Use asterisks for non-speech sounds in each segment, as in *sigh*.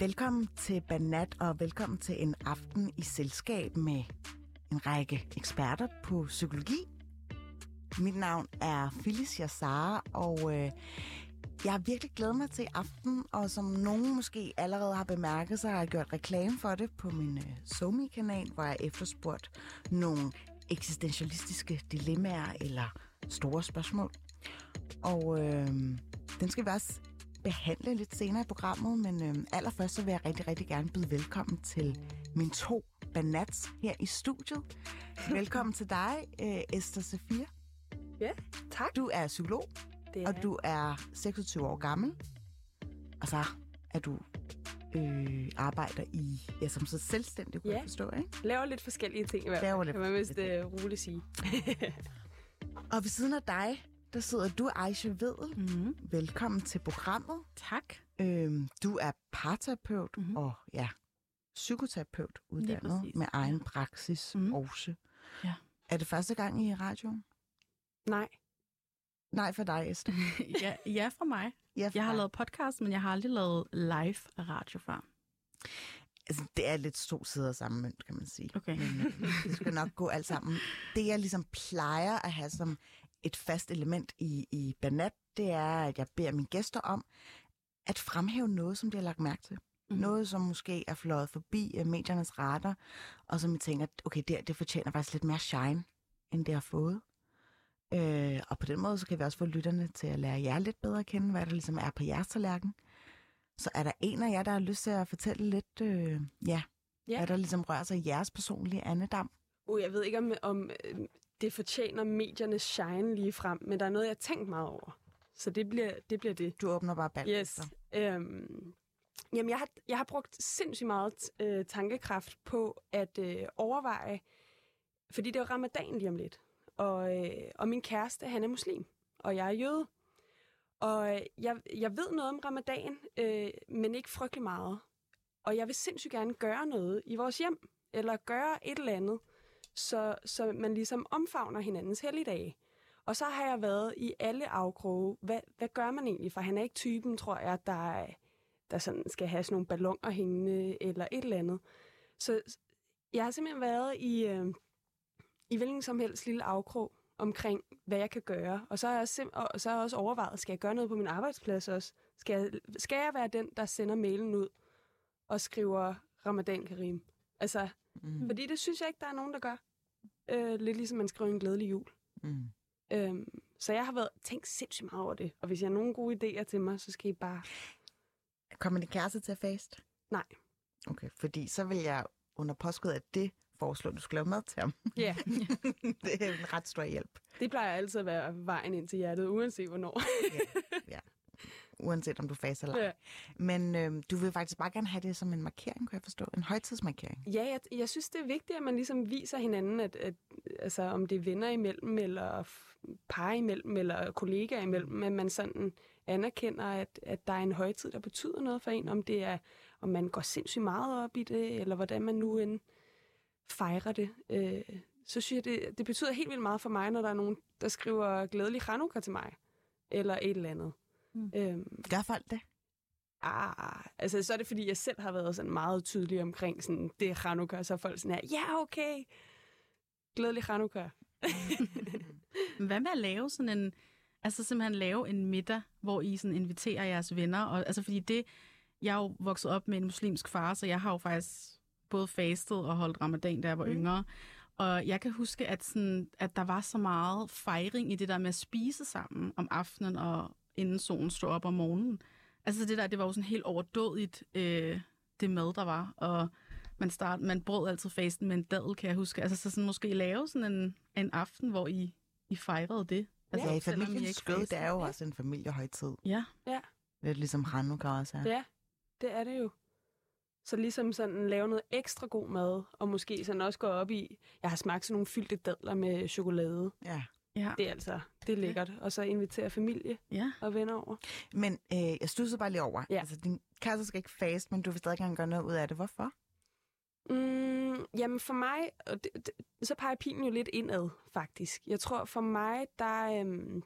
Velkommen til Banat, og velkommen til en aften i selskab med en række eksperter på psykologi. Mit navn er Phyllis Jassara, og øh, jeg har virkelig glædet mig til aften, og som nogen måske allerede har bemærket, så har jeg gjort reklame for det på min øh, Somi-kanal, hvor jeg efterspurgt nogle eksistentialistiske dilemmaer eller store spørgsmål. Og øh, den skal vi også behandle lidt senere i programmet, men øh, allerførst så vil jeg rigtig, rigtig gerne byde velkommen til mine to banats her i studiet. *laughs* Velkommen til dig, øh, Esther Safir. Ja, tak. Du er psykolog, Det er og du er 26 år gammel. Og så er du øh, arbejder i, ja, som så selvstændig, kunne Ja. jeg forstå, ikke? laver lidt forskellige ting i hvert Laver fald, lidt kan man vist uh, roligt sige. Og ved siden af dig, der sidder du, Aisha Vedel. Mm-hmm. Velkommen til programmet. Tak. Øhm, du er parterapeut mm-hmm. og ja, psykoterapeut uddannet med egen praksis Mhm. også. Ja. Er det første gang i radioen? Nej. Nej, for dig, Esther. *laughs* ja, ja, fra mig. Ja, for Jeg har dig. lavet podcast, men jeg har aldrig lavet live radio før. Altså, det er lidt to sider samme mønt, kan man sige. Okay. Men øh, det skal nok gå alt sammen. *laughs* Det, jeg ligesom plejer at have som et fast element i, i Banat, det er, at jeg beder mine gæster om at fremhæve noget, som de har lagt mærke til. Mm. Noget, som måske er fløjet forbi uh, mediernes radar, og som jeg tænker, okay, det, det fortjener faktisk lidt mere shine, end det har fået. Øh, og på den måde, så kan vi også få lytterne til at lære jer lidt bedre at kende, hvad der ligesom er på jeres tallerken. Så er der en af jer, der har lyst til at fortælle lidt, øh, ja, Ja. ja. hvad der ligesom rører sig i jeres personlige andedam? Uh, jeg ved ikke, om, om øh, det fortjener mediernes shine lige frem, men der er noget, jeg har tænkt meget over. Så det bliver det. Bliver det. Du åbner bare ballen. Yes. Øhm, jamen, jeg har, jeg har brugt sindssygt meget øh, tankekraft på at øh, overveje, fordi det er jo ramadan lige om lidt, og, øh, og min kæreste, han er muslim, og jeg er jøde. Og øh, jeg, jeg ved noget om ramadan, øh, men ikke frygtelig meget. Og jeg vil sindssygt gerne gøre noget i vores hjem, eller gøre et eller andet, så, så man ligesom omfavner hinandens helligdage. Og så har jeg været i alle afkroge. Hvad, hvad gør man egentlig? For han er ikke typen, tror jeg, der, der sådan skal have sådan nogle ballonger hængende eller et eller andet. Så jeg har simpelthen været i, øh, i hvilken som helst lille afkrog omkring, hvad jeg kan gøre. Og så har jeg, sim- og så har jeg også overvejet, skal jeg gøre noget på min arbejdsplads også? Skal jeg, skal jeg være den, der sender mailen ud og skriver Ramadan Karim? Altså, mm. fordi det synes jeg ikke, der er nogen, der gør. Øh, lidt ligesom man skriver en glædelig jul. Mm. Øhm, så jeg har været tænkt sindssygt meget over det. Og hvis jeg har nogle gode idéer til mig, så skal I bare... Kommer din kæreste til at fast? Nej. Okay, fordi så vil jeg under påskud af det foreslå, at du skal lave mad til ham. Ja, *laughs* det er en ret stor hjælp. det plejer altid at være vejen ind til hjertet, uanset hvornår. Ja, ja. Uanset om du faser eller ej. Ja. Men øh, du vil faktisk bare gerne have det som en markering, kunne jeg forstå. En højtidsmarkering. ja, jeg, jeg synes, det er vigtigt, at man ligesom viser hinanden, at, at altså, om det er venner imellem, eller par imellem, eller kollegaer imellem, at man sådan anerkender, at, at der er en højtid, der betyder noget for en, om det er, om man går sindssygt meget op i det, eller hvordan man nu end fejrer det. Øh, så synes jeg, det, det betyder helt vildt meget for mig, når der er nogen, der skriver glædelig Hanukkah til mig, eller et eller andet. Mm. Øhm, Gør folk det? Ah, altså så er det, fordi jeg selv har været sådan meget tydelig omkring sådan, det er Hanukkah, så er folk sådan her, ja, okay, glædelig Hanukkah. *laughs* Hvad med at lave sådan en, altså simpelthen lave en middag, hvor I sådan inviterer jeres venner? Og, altså fordi det, jeg er jo vokset op med en muslimsk far, så jeg har jo faktisk både fastet og holdt ramadan, da jeg var mm. yngre. Og jeg kan huske, at, sådan, at der var så meget fejring i det der med at spise sammen om aftenen og inden solen stod op om morgenen. Altså det der, det var jo sådan helt overdådigt, øh, det mad, der var. Og man, start, man brød altid fasten med en dadel, kan jeg huske. Altså så sådan måske lave sådan en, en aften, hvor I, I fejrede det. Altså, Ja, i ikke skød, det er jo også en familiehøjtid. Ja, Ja, Lidt ligesom Hanukkah også er. ja, det er det jo. Så ligesom sådan lave noget ekstra god mad, og måske sådan også gå op i, jeg har smagt sådan nogle fyldte dadler med chokolade. ja. Ja, Det er altså, det er lækkert. Og så invitere familie ja. og venner over. Men øh, jeg studsede bare lige over. Ja. Altså, din kæreste skal ikke fast, men du vil stadig gerne gøre noget ud af det. Hvorfor? Mm, jamen for mig, og det, det, så peger pilen jo lidt indad, faktisk. Jeg tror for mig, der, øhm,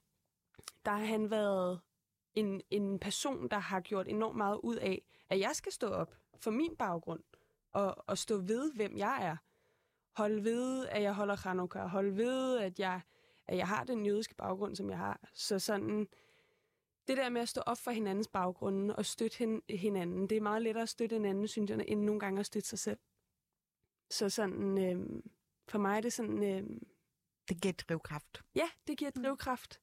der har han været en, en person, der har gjort enormt meget ud af, at jeg skal stå op for min baggrund, og, og stå ved, hvem jeg er. Holde ved, at jeg holder Hanukkah. Holde ved, at jeg, at jeg har den jødiske baggrund, som jeg har. Så sådan, det der med at stå op for hinandens baggrunde og støtte hinanden, det er meget lettere at støtte hinanden, synes jeg, end nogle gange at støtte sig selv. Så sådan, øh, for mig er det sådan... Øh, det giver drivkraft. Ja, det giver mm. drivkraft.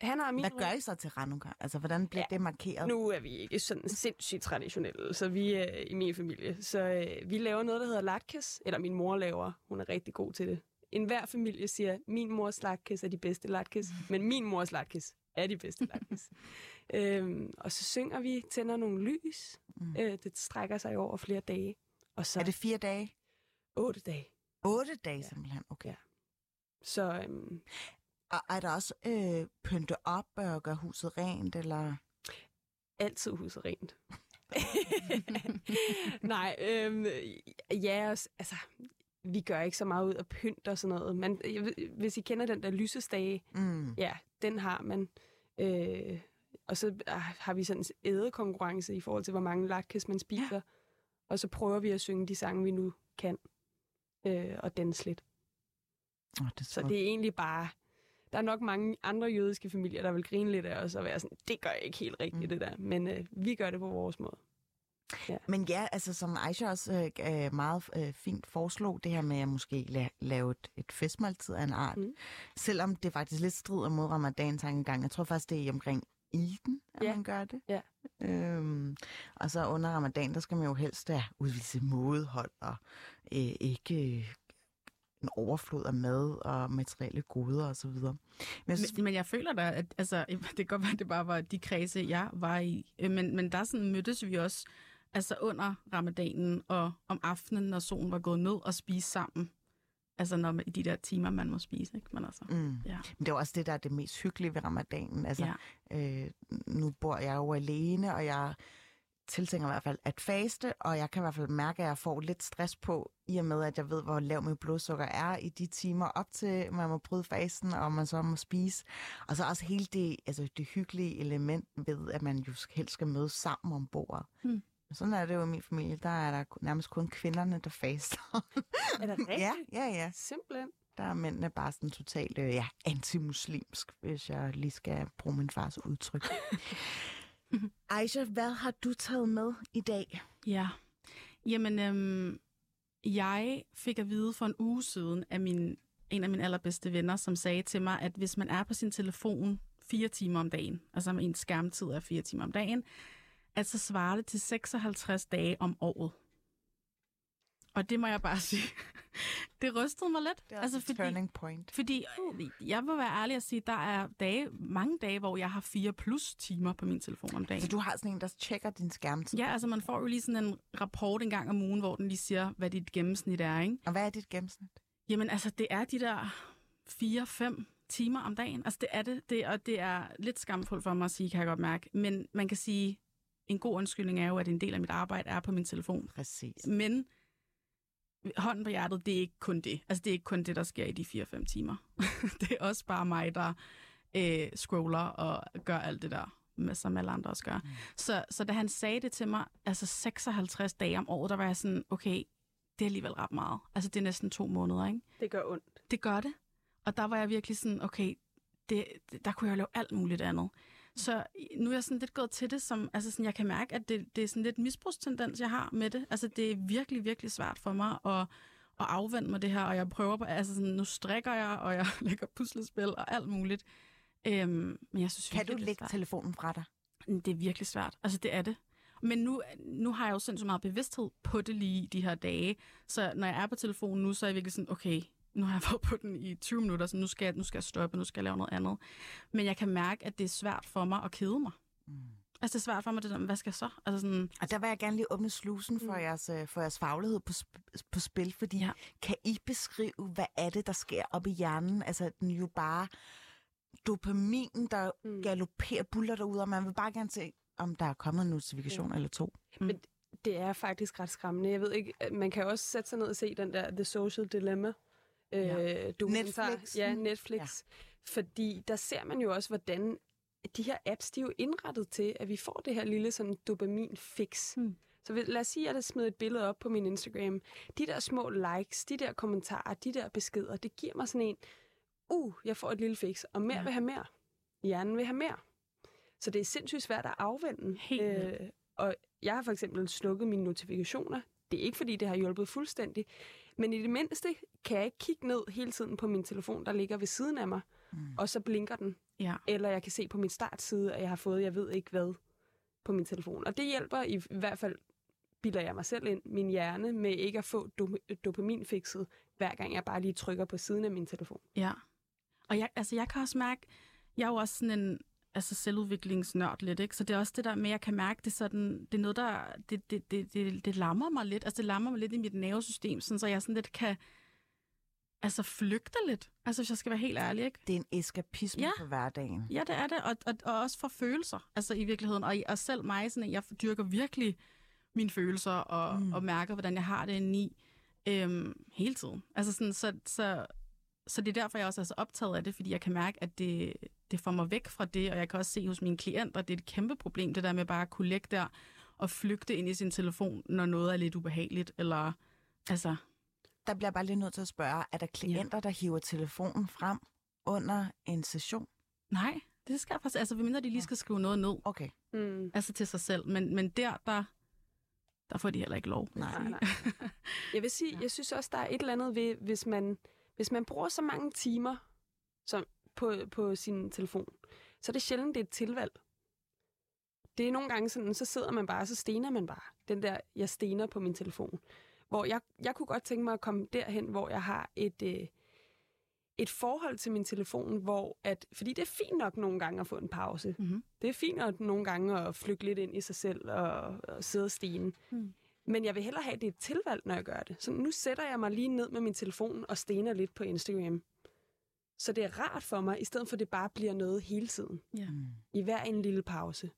Han har min Hvad gør I så til Hanukkah? Altså, hvordan bliver ja, det markeret? Nu er vi ikke sådan sindssygt traditionelle, så vi er i min familie. Så øh, vi laver noget, der hedder latkes, eller min mor laver. Hun er rigtig god til det. En hver familie siger, min mors latkes er de bedste latkes, men min mors latkes er de bedste latkes. *laughs* øhm, og så synger vi, tænder nogle lys. Mm. Øh, det strækker sig over flere dage. Og så er det fire dage? Otte dage. Otte dage ja. simpelthen, okay. Ja. Så øhm, og er der også øh, pynte op og gøre huset rent, eller? Altid huset rent. *laughs* Nej, øhm, ja, altså, vi gør ikke så meget ud af pynt og sådan noget. Men hvis I kender den der lysestage, mm. ja, den har man. Øh, og så ah, har vi sådan en ædekonkurrence i forhold til, hvor mange latkes man spiser. Ja. Og så prøver vi at synge de sange, vi nu kan. Øh, og danse lidt. Oh, det så det er egentlig bare der er nok mange andre jødiske familier, der vil grine lidt af os og være sådan, det gør jeg ikke helt rigtigt, mm. det der. Men øh, vi gør det på vores måde. Ja. Men ja, altså som Aisha også øh, meget øh, fint foreslog, det her med at måske la- lave et, et festmåltid af en art. Mm. Selvom det faktisk lidt strider mod ramadan tankegang. Jeg tror faktisk, det er omkring Iden, at ja. man gør det. Ja. Øhm, og så under ramadan, der skal man jo helst ja, udvise mådehold og øh, ikke en overflod af mad og materielle goder osv. Men, jeg synes, men, men jeg føler da, at altså, *laughs* det kan godt være, at det bare var de kredse, jeg var i, øh, men, men der sådan mødtes vi også altså under ramadanen og om aftenen, når solen var gået ned og spise sammen. Altså når man, i de der timer, man må spise, ikke? Men altså, mm. ja. Men det er også det, der er det mest hyggelige ved ramadanen. Altså, ja. øh, nu bor jeg jo alene, og jeg tiltænker i hvert fald at faste, og jeg kan i hvert fald mærke, at jeg får lidt stress på, i og med, at jeg ved, hvor lav mit blodsukker er i de timer op til, man må bryde fasten, og man så må spise. Og så også hele det, altså det hyggelige element ved, at man jo helst skal mødes sammen om bordet. Hmm. Sådan er det jo i min familie. Der er der nærmest kun kvinderne, der faster. Er det *laughs* rigtigt? Ja, ja, ja. Simpelthen. Der er mændene bare sådan totalt øh, ja, antimuslimsk, hvis jeg lige skal bruge min fars udtryk. *laughs* Aisha, hvad har du taget med i dag? Ja, jamen, øhm, jeg fik at vide for en uge siden af min, en af mine allerbedste venner, som sagde til mig, at hvis man er på sin telefon fire timer om dagen, altså en skærmtid er fire timer om dagen, at så svarer det til 56 dage om året. Og det må jeg bare *laughs* sige, det rystede mig lidt. Det er altså, fordi, turning point. Fordi øh, jeg vil være ærlig at sige, der er dage, mange dage, hvor jeg har fire plus timer på min telefon om dagen. Så du har sådan en, der tjekker din skærmtid? Ja, altså man får jo lige sådan en rapport en gang om ugen, hvor den lige siger, hvad dit gennemsnit er, ikke? Og hvad er dit gennemsnit? Jamen altså, det er de der fire-fem timer om dagen. Altså det er det, det, og det er lidt skamfuldt for mig at sige, kan jeg godt mærke. Men man kan sige, en god undskyldning er jo, at en del af mit arbejde er på min telefon. Præcis. Men hånden på hjertet, det er ikke kun det. Altså, det er ikke kun det, der sker i de 4-5 timer. *laughs* det er også bare mig, der øh, scroller og gør alt det der, med, som alle andre også gør. Mm. Så, så da han sagde det til mig, altså 56 dage om året, der var jeg sådan, okay, det er alligevel ret meget. Altså, det er næsten to måneder, ikke? Det gør ondt. Det gør det. Og der var jeg virkelig sådan, okay, det, der kunne jeg lave alt muligt andet. Så nu er jeg sådan lidt gået til det, som, altså sådan, jeg kan mærke, at det, det er sådan lidt misbrugstendens, jeg har med det. Altså det er virkelig, virkelig svært for mig at, at afvende mig det her, og jeg prøver på, altså sådan, nu strikker jeg, og jeg *laughs* lægger puslespil og alt muligt. Øhm, men jeg synes kan du lægge telefonen fra dig? Det er virkelig svært. Altså det er det. Men nu, nu har jeg jo sindssygt meget bevidsthed på det lige de her dage. Så når jeg er på telefonen nu, så er jeg virkelig sådan, okay, nu har jeg været på den i 20 minutter, så nu skal, jeg, nu skal jeg stoppe, nu skal jeg lave noget andet. Men jeg kan mærke, at det er svært for mig at kede mig. Mm. Altså, det er svært for mig, det der, hvad skal jeg så? Altså sådan... Og der vil jeg gerne lige åbne slusen for, mm. jeres, øh, for jeres faglighed på, på spil, fordi ja. kan I beskrive, hvad er det, der sker op i hjernen? Altså, den jo bare dopamin, der mm. galopperer buller derude, og man vil bare gerne se, om der er kommet en notifikation ja. eller to. Mm. Men det er faktisk ret skræmmende. Jeg ved ikke, man kan også sætte sig ned og se den der The Social Dilemma, ja. øh, dokumentar. Netflix. Ja, Netflix. Ja. Fordi der ser man jo også, hvordan de her apps, de er jo indrettet til, at vi får det her lille sådan dopamin-fix. Mm. Så lad os sige, at jeg smider et billede op på min Instagram. De der små likes, de der kommentarer, de der beskeder, det giver mig sådan en, uh, jeg får et lille fix, og mere Ja. vil have mere. Hjernen vil have mere. Så det er sindssygt svært at afvende. Øh, Helt vildt. og jeg har for eksempel slukket mine notifikationer. Det er ikke, fordi det har hjulpet fuldstændig. Men i det mindste kan jeg ikke kigge ned hele tiden på min telefon, der ligger ved siden af mig, Mm. og så blinker den. Ja. Eller jeg kan se på min startside, at jeg har fået, jeg ved ikke hvad, på min telefon. Og det hjælper i hvert fald, bilder jeg mig selv ind, min hjerne, med ikke at få dop- dopaminfixet, hver gang jeg bare lige trykker på siden af min telefon. Ja. Og jeg, altså, jeg kan også mærke, jeg er jo også sådan en altså selvudviklingsnørd lidt, ikke? Så det er også det der med, at jeg kan mærke, det er, sådan, det er noget, der, det, det, det, det, det lammer mig lidt. Altså, det lammer mig lidt i mit nervesystem, sådan, så jeg sådan lidt kan, altså, flygte lidt. Altså, hvis jeg skal være helt ærlig, ikke? Det er en eskapisme Ja. for hverdagen. Ja, det er det, og, og, og også for følelser, altså i virkeligheden. Og, og selv mig, sådan, jeg dyrker virkelig mine følelser og, Mm. og mærker, hvordan jeg har det inde i øhm, hele tiden. Altså sådan, så, så, så det er derfor, jeg også er så optaget af det, fordi jeg kan mærke, at det, det får mig væk fra det, og jeg kan også se hos mine klienter, at det er et kæmpe problem, det der med bare at kunne lægge der og flygte ind i sin telefon, når noget er lidt ubehageligt, eller altså... Der bliver bare lige nødt til at spørge, er der klienter, der hiver telefonen frem under en session? Nej, det skal jeg faktisk... Altså, mindre de lige skal skrive noget ned, Okay. Mm. altså til sig selv, men, men der, der, der får de heller ikke lov. Nej, sige. nej. Jeg vil sige, Ja. *laughs* ja. jeg synes også, der er et eller andet ved, hvis man, hvis man bruger så mange timer som, på, på sin telefon, så er det sjældent, det er et tilvalg. Det er nogle gange sådan, så sidder man bare, så stener man bare. Den der, jeg stener på min telefon. Hvor jeg, jeg kunne godt tænke mig at komme derhen, hvor jeg har et, øh, et forhold til min telefon, hvor at, fordi det er fint nok nogle gange at få en pause. Mhm. Det er fint nok nogle gange at flygte lidt ind i sig selv og, og sidde og stene. Mm. Men jeg vil hellere have, at det er et tilvalg, når jeg gør det. Så nu sætter jeg mig lige ned med min telefon og stener lidt på Instagram. Så det er rart for mig, i stedet for at det bare bliver noget hele tiden. Ja. Mm. I hver en lille pause.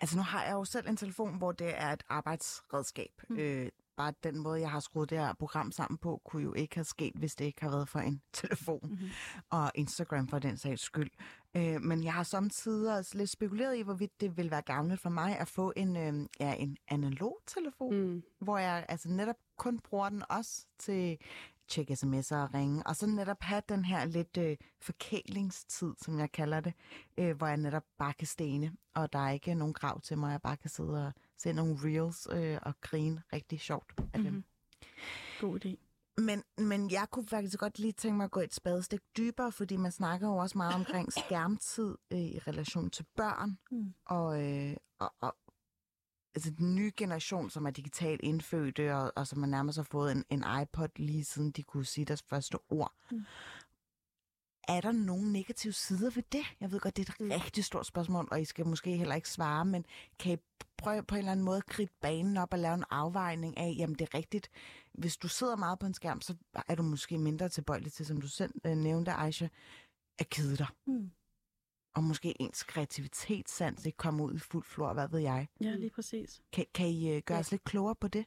Altså nu har jeg jo selv en telefon, hvor det er et arbejdsredskab. Mm. Øh, bare den måde, jeg har skruet det her program sammen på, kunne jo ikke have sket, hvis det ikke har været for en *laughs* telefon. Mm-hmm. Og Instagram for den sags skyld. Øh, men jeg har samtidig også lidt spekuleret i, hvorvidt det vil være gavnligt for mig at få en, øh, ja, en analog telefon, mm. Hvor jeg altså netop kun bruger den også til tjekke sms'er og ringe, og så netop have den her lidt øh, forkælingstid, som jeg kalder det, øh, hvor jeg netop bare kan stene, og der er ikke nogen krav til mig, jeg bare kan sidde og se nogle reels øh, og grine rigtig sjovt af dem. Mhm. God idé. Men, men jeg kunne faktisk godt lige tænke mig at gå et spadestik dybere, fordi man snakker jo også meget omkring skærmtid øh, i relation til børn, Mm. og, øh, og, og altså den nye generation, som er digitalt indfødte, og, og som har nærmest har fået en, en iPod lige siden de kunne sige deres første ord. Mm. Er der nogle negative sider ved det? Jeg ved godt, det er et Mm. rigtig stort spørgsmål, og I skal måske heller ikke svare, men kan I prøve på en eller anden måde at kridte banen op og lave en afvejning af, jamen det er rigtigt, hvis du sidder meget på en skærm, så er du måske mindre tilbøjelig til, som du selv øh, nævnte, Aisha, at kede dig. Mm. Og måske ens kreativitetssans ikke kommer ud i fuld flor, hvad ved jeg. Ja, lige præcis. Kan, kan I uh, gøre Ja. os lidt klogere på det?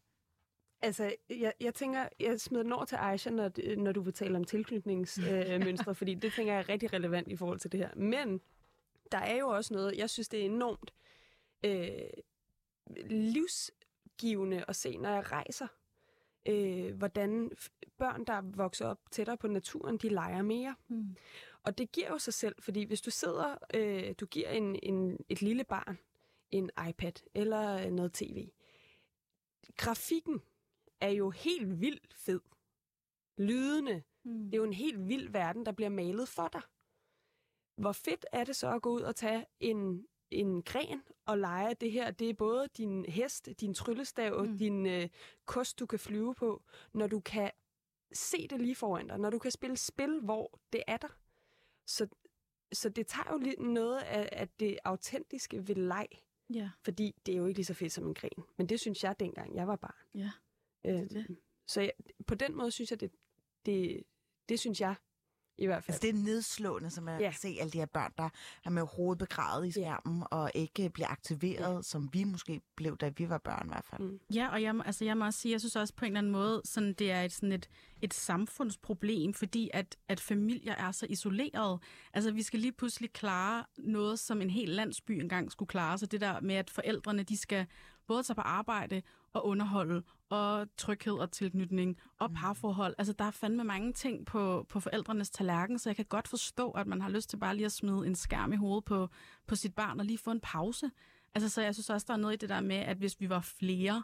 Altså, jeg, jeg tænker, jeg smider den over til Aisha, når, d- når du vil tale om tilknytningsmønstre, øh, *laughs* fordi det tænker jeg er rigtig relevant i forhold til det her. Men der er jo også noget, jeg synes, det er enormt øh, livsgivende at se, når jeg rejser, øh, hvordan børn, der vokser op tættere på naturen, de leger mere. Mm. Og det giver jo sig selv, fordi hvis du sidder, øh, du giver en, en, et lille barn en iPad eller noget tv, grafikken er jo helt vildt fed. Lydene, Mm. det er jo en helt vild verden, der bliver malet for dig. Hvor fedt er det så at gå ud og tage en, en gren og lege det her? Det er både din hest, din tryllestav, mm. Din øh, kost, du kan flyve på, når du kan se det lige foran dig, når du kan spille spil, hvor det er der. Så, så det tager jo lidt noget af, af det autentiske ved leg, Ja, fordi det er jo ikke lige så fedt som en gren. Men det synes jeg, dengang jeg var barn. ja. Øh, det. Så jeg, på den måde synes jeg, det, det, det synes jeg I hvert fald. Altså, det er nedslående, som at Ja. se alle de her børn, der er med hovedet begravet i skærmen, ja. og ikke bliver aktiveret, ja. som vi måske blev, da vi var børn i hvert fald. Mm. Ja, og jeg, må- altså, jeg må også sige, jeg synes også på en eller anden måde, sådan, det er et, sådan et, et samfundsproblem, fordi at, at familier er så isoleret. Altså, vi skal lige pludselig klare noget, som en hel landsby engang skulle klare. Så det der med, at forældrene, de skal både tage på arbejde og underholde, og tryghed og tilknytning, og parforhold. Altså, der er fandme mange ting på, på forældrenes tallerken, så jeg kan godt forstå, at man har lyst til bare lige at smide en skærm i hovedet på, på sit barn og lige få en pause. Altså, så jeg synes også, der er noget i det der med, at hvis vi var flere,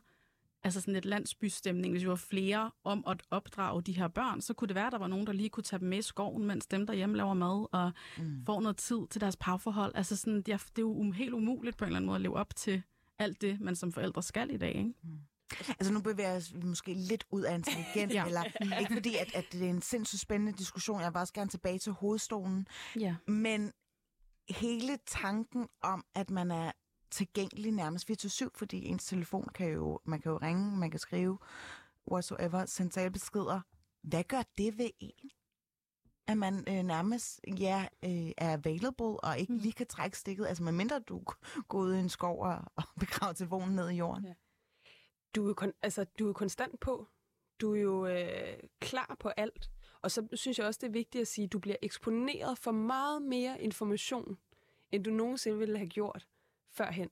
altså sådan et landsbystemning, hvis vi var flere om at opdrage de her børn, så kunne det være, at der var nogen, der lige kunne tage dem med i skoven, mens dem derhjemme laver mad og mm. får noget tid til deres parforhold. Altså sådan, det er, det er jo um- helt umuligt på en eller anden måde at leve op til alt det, man som forældre skal i dag. Ikke? Altså nu bevæger vi måske lidt ud af intelligens, *laughs* Ja. ja. eller ikke fordi, at, at det er en sindssygt spændende diskussion. Jeg vil også gerne tilbage til hovedstolen. Ja. Men hele tanken om, at man er tilgængelig nærmest 24-7, fordi ens telefon kan jo, man kan jo ringe, man kan skrive, whatsoever, sende talebeskeder. Hvad gør det ved en? At man øh, nærmest ja, øh, er available og ikke Mm. lige kan trække stikket. Altså medmindre du går ud i en skov og, og *laughs* begraver telefonen ned i jorden. Ja. Du er, kon- altså, du er konstant på. Du er jo øh, klar på alt. Og så synes jeg også, det er vigtigt at sige, at du bliver eksponeret for meget mere information, end du nogensinde ville have gjort førhen.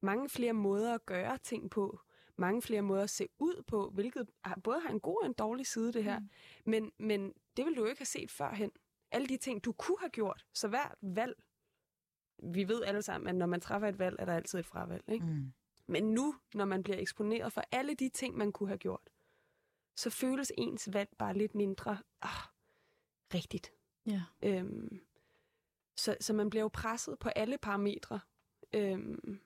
Mange flere måder at gøre ting på. Mange flere måder at se ud på, hvilket både har en god og en dårlig side, det her. Mm. Men, men det vil du jo ikke have set førhen. Alle de ting, du kunne have gjort. Så hvert valg, vi ved alle sammen, at når man træffer et valg, er der altid et fravalg. Ikke? Mm. Men nu, når man bliver eksponeret for alle de ting, man kunne have gjort, så føles ens valg bare lidt mindre ah, rigtigt. Ja. Øhm, så, så man bliver jo presset på alle parametre. Øhm,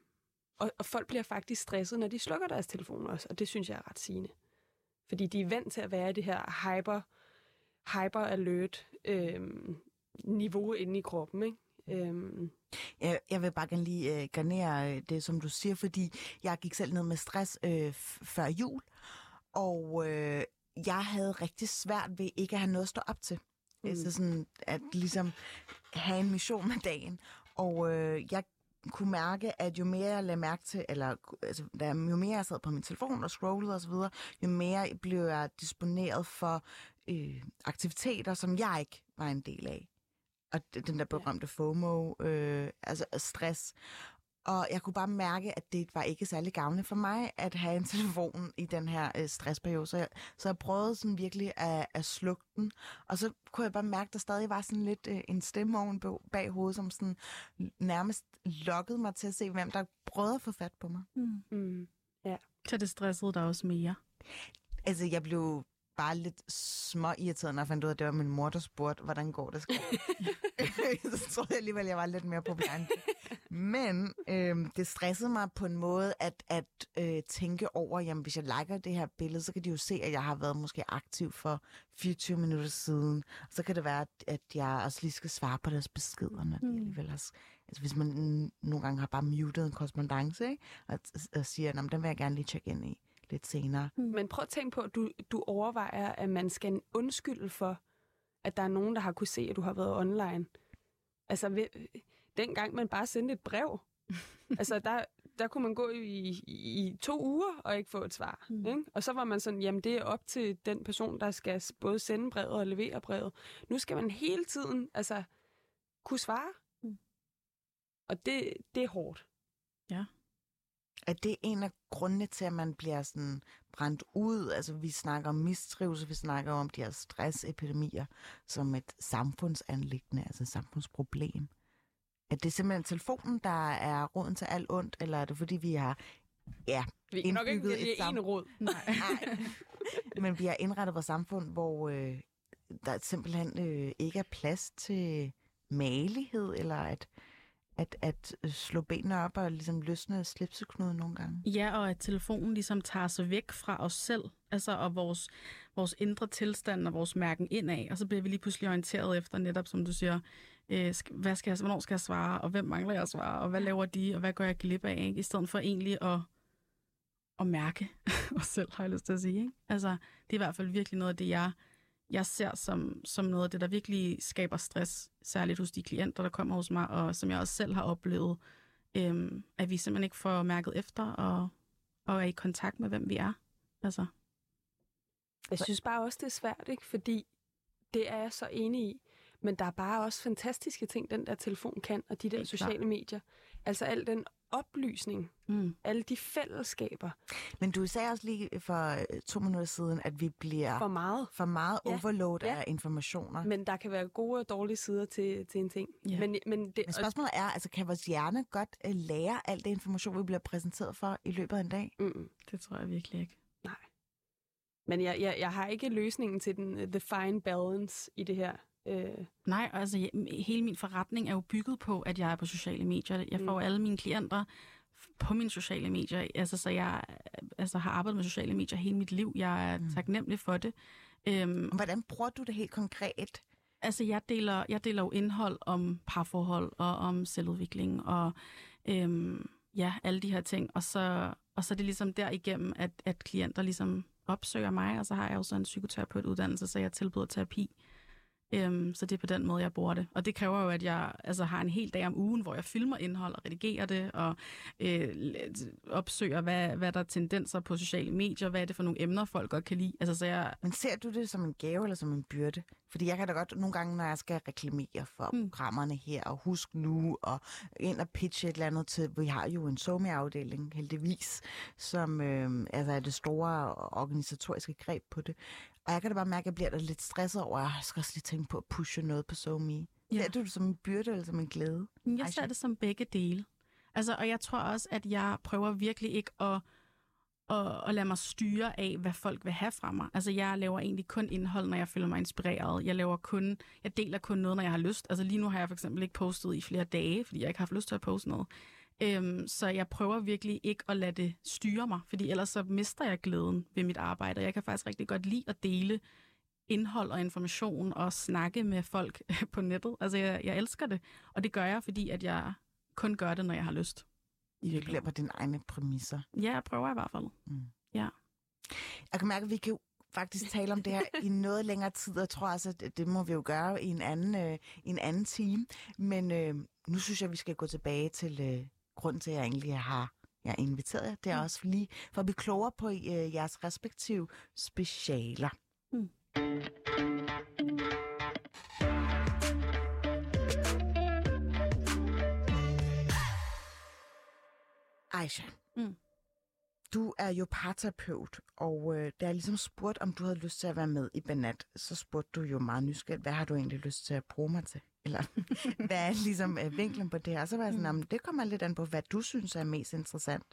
og, og folk bliver faktisk stresset, når de slukker deres telefon også, og det synes jeg er ret sigende. Fordi de er vant til at være i det her hyper, hyper alert øhm, niveau inde i kroppen, ikke? Øhm, Jeg, jeg vil bare gerne lige øh, garnere øh, det, som du siger, fordi jeg gik selv ned med stress øh, før jul, og øh, jeg havde rigtig svært ved ikke at have noget at stå op til. Mm. Altså sådan at ligesom have en mission med dagen. Og øh, jeg kunne mærke, at jo mere jeg lagde mærke til, eller altså, da, jo mere jeg sad på min telefon og scrollede osv., jo mere blev jeg disponeret for øh, aktiviteter, som jeg ikke var en del af. Og den der berømte FOMO, øh, altså stress. Og jeg kunne bare mærke, at det var ikke særlig gavnligt for mig at have en *laughs* telefon i den her øh, stressperiode. Så jeg, så jeg prøvede sådan virkelig at, at slukke den. Og så kunne jeg bare mærke, at der stadig var sådan lidt øh, en stemme oven bag- hovedet, som sådan nærmest lokkede mig til at se, hvem der prøvede at få fat på mig. Mm. mm, Så det stressede dig også mere. Altså, jeg blev bare lidt små irriteret, når jeg fandt ud af, at det var min mor, der spurgte, hvordan går det? Skal? *laughs* *laughs* så troede jeg alligevel, at jeg var lidt mere populær. end det. Men øhm, det stressede mig på en måde at, at øh, tænke over, jamen hvis jeg liker det her billede, så kan de jo se, at jeg har været måske aktiv for 24 minutter siden. Og så kan det være, at, at jeg også lige skal svare på deres beskeder, når de Mm. alligevel har... Altså hvis man mm, nogle gange har bare muted en korrespondence, ikke? Og, og siger, at den vil jeg gerne lige tjekke ind i lidt senere. Men prøv at tænke på, at du, du overvejer, at man skal undskylde for, at der er nogen, der har kunne se, at du har været online. Altså, ved, dengang man bare sendte et brev, *laughs* altså der, der kunne man gå i, i, i to uger og ikke få et svar. Mm. Ikke? Og så var man sådan, jamen det er op til den person, der skal både sende brevet og levere brevet. Nu skal man hele tiden altså, kunne svare. Mm. Og det, det er hårdt. at det er en af grundene til, at man bliver sådan brændt ud. Altså, vi snakker om mistrivsel, vi snakker om de her stressepidemier som et samfundsanlæggende, altså et samfundsproblem. Er det simpelthen telefonen, der er råden til alt ondt, eller er det fordi, vi har, ja, Vi kan nok ikke Indbygget et sam- en råd. *laughs* Nej. nej, *laughs* men vi har indrettet vores samfund, hvor øh, der simpelthen øh, ikke er plads til malighed, eller at, at, at slå benene op og ligesom løsne slipseknuden nogle gange. Ja, og at telefonen ligesom tager sig væk fra os selv, altså og vores, vores indre tilstand og vores mærken indad, og så bliver vi lige pludselig orienteret efter netop, som du siger, øh, hvad skal jeg, hvornår skal jeg svare, og hvem mangler jeg at svare, og hvad laver de, og hvad går jeg glip af, ikke? i stedet for egentlig at, at mærke *laughs* os selv, har jeg lyst til at sige. Ikke? Altså, det er i hvert fald virkelig noget af det, jeg, jeg ser som, som noget af det, der virkelig skaber stress, særligt hos de klienter, der kommer hos mig, og som jeg også selv har oplevet, øhm, at vi simpelthen ikke får mærket efter og, og er i kontakt med, hvem vi er. Altså. Jeg synes bare også, det er svært, ikke? fordi det er jeg så enig i. Men der er bare også fantastiske ting, den der telefon kan, og de der Helt sociale klart. medier. Altså al den oplysning, Mm. alle de fællesskaber, Men du sagde også lige for øh, to minutter siden, at vi bliver for meget. for meget Ja. overload Ja. af informationer. Men der kan være gode og dårlige sider til, til en ting. Ja. Men, men, det, Men spørgsmålet er, altså, kan vores hjerne godt uh, lære al det information, vi bliver præsenteret for i løbet af en dag? mm, Det tror jeg virkelig ikke. nej. Men jeg, jeg, jeg har ikke løsningen til den uh, the fine balance i det her. Uh, Nej, altså hele min forretning er jo bygget på, at jeg er på sociale medier. Jeg Mm. får alle mine klienter på mine sociale medier. Altså, så jeg altså, har arbejdet med sociale medier hele mit liv. Jeg er Mm. mm. taknemmelig for det. Øhm, Hvordan bruger du det helt konkret? altså, jeg deler, jeg deler jo indhold om parforhold og om selvudvikling og øhm, ja, alle de her ting. Og så, og så er det ligesom derigennem, at, at klienter ligesom opsøger mig, og så har jeg jo så en psykoterapeutuddannelse, så jeg tilbyder terapi. Øhm, så det er på den måde, jeg bruger det. Og det kræver jo, at jeg altså, har en hel dag om ugen, hvor jeg filmer indhold og redigerer det, og øh, opsøger, hvad, hvad der er tendenser på sociale medier, hvad er det for nogle emner, folk godt kan lide. Altså, så jeg, Men ser du det som en gave eller som en byrde? Fordi jeg kan da godt nogle gange, når jeg skal reklamere for. Mm. programmerne her, og husk nu, og ind og pitche et eller andet til, vi har jo en SoMe-afdeling, heldigvis, som øh, altså er det store organisatoriske greb på det. Og jeg kan da bare mærke, at jeg bliver da lidt stresset over, at jeg skal også lige tænke på at pushe noget på SoMe. Ja. Ser du det som en byrde eller som en glæde? Jeg ser det som begge dele. Altså, og jeg tror også, at jeg prøver virkelig ikke at, at, at lade mig styre af, hvad folk vil have fra mig. Altså, jeg laver egentlig kun indhold, når jeg føler mig inspireret. Jeg laver kun, jeg deler kun noget, når jeg har lyst. Altså, lige nu har jeg for eksempel ikke postet i flere dage, fordi jeg ikke har haft lyst til at poste noget. Øhm, så jeg prøver virkelig ikke at lade det styre mig, fordi ellers så mister jeg glæden ved mit arbejde. Og jeg kan faktisk rigtig godt lide at dele indhold og information og snakke med folk *laughs* på nettet. Altså, jeg, jeg elsker det. Og det gør jeg, fordi at jeg kun gør det, når jeg har lyst. I virkeligheden. på dine egne præmisser. Ja, jeg prøver i hvert fald. Jeg kan mærke, at vi kan faktisk tale om det her i noget *laughs* længere tid, og jeg tror også, at det- det må vi jo gøre i en anden, øh, i en anden time. Men øh, nu synes jeg, at vi skal gå tilbage til øh, grunden til, at jeg egentlig har jeg inviteret jer. Det er Mm. også lige for at blive klogere på øh, jeres respektive specialer. Mm. Aisha. Du er jo parterapeut, og øh, da jeg ligesom spurgte, om du havde lyst til at være med i Banat, så spurgte du jo meget nysgerrigt, hvad har du egentlig lyst til at bruge mig til? Eller *laughs* hvad er ligesom øh, vinklen på det her? Så var jeg sådan, Mm. mm. det kommer lidt an på, hvad du synes er mest interessant.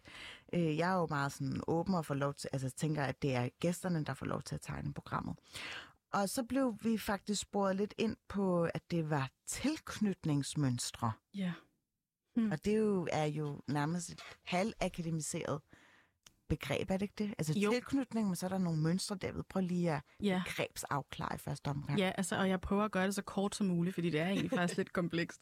Øh, jeg er jo meget sådan åben og får lov til, altså tænker, at det er gæsterne, der får lov til at tegne programmet. Og så blev vi faktisk sporet lidt ind på, at det var tilknytningsmønstre. Ja. Og det er jo, er jo nærmest et halvakademiseret begreb, er det ikke det? Altså Jo. tilknytning, men så er der nogle mønstre derved. Prøv lige at Ja. begrebsafklare i første omgang. Ja, altså, og jeg prøver at gøre det så kort som muligt, fordi det er egentlig faktisk *laughs* lidt komplekst.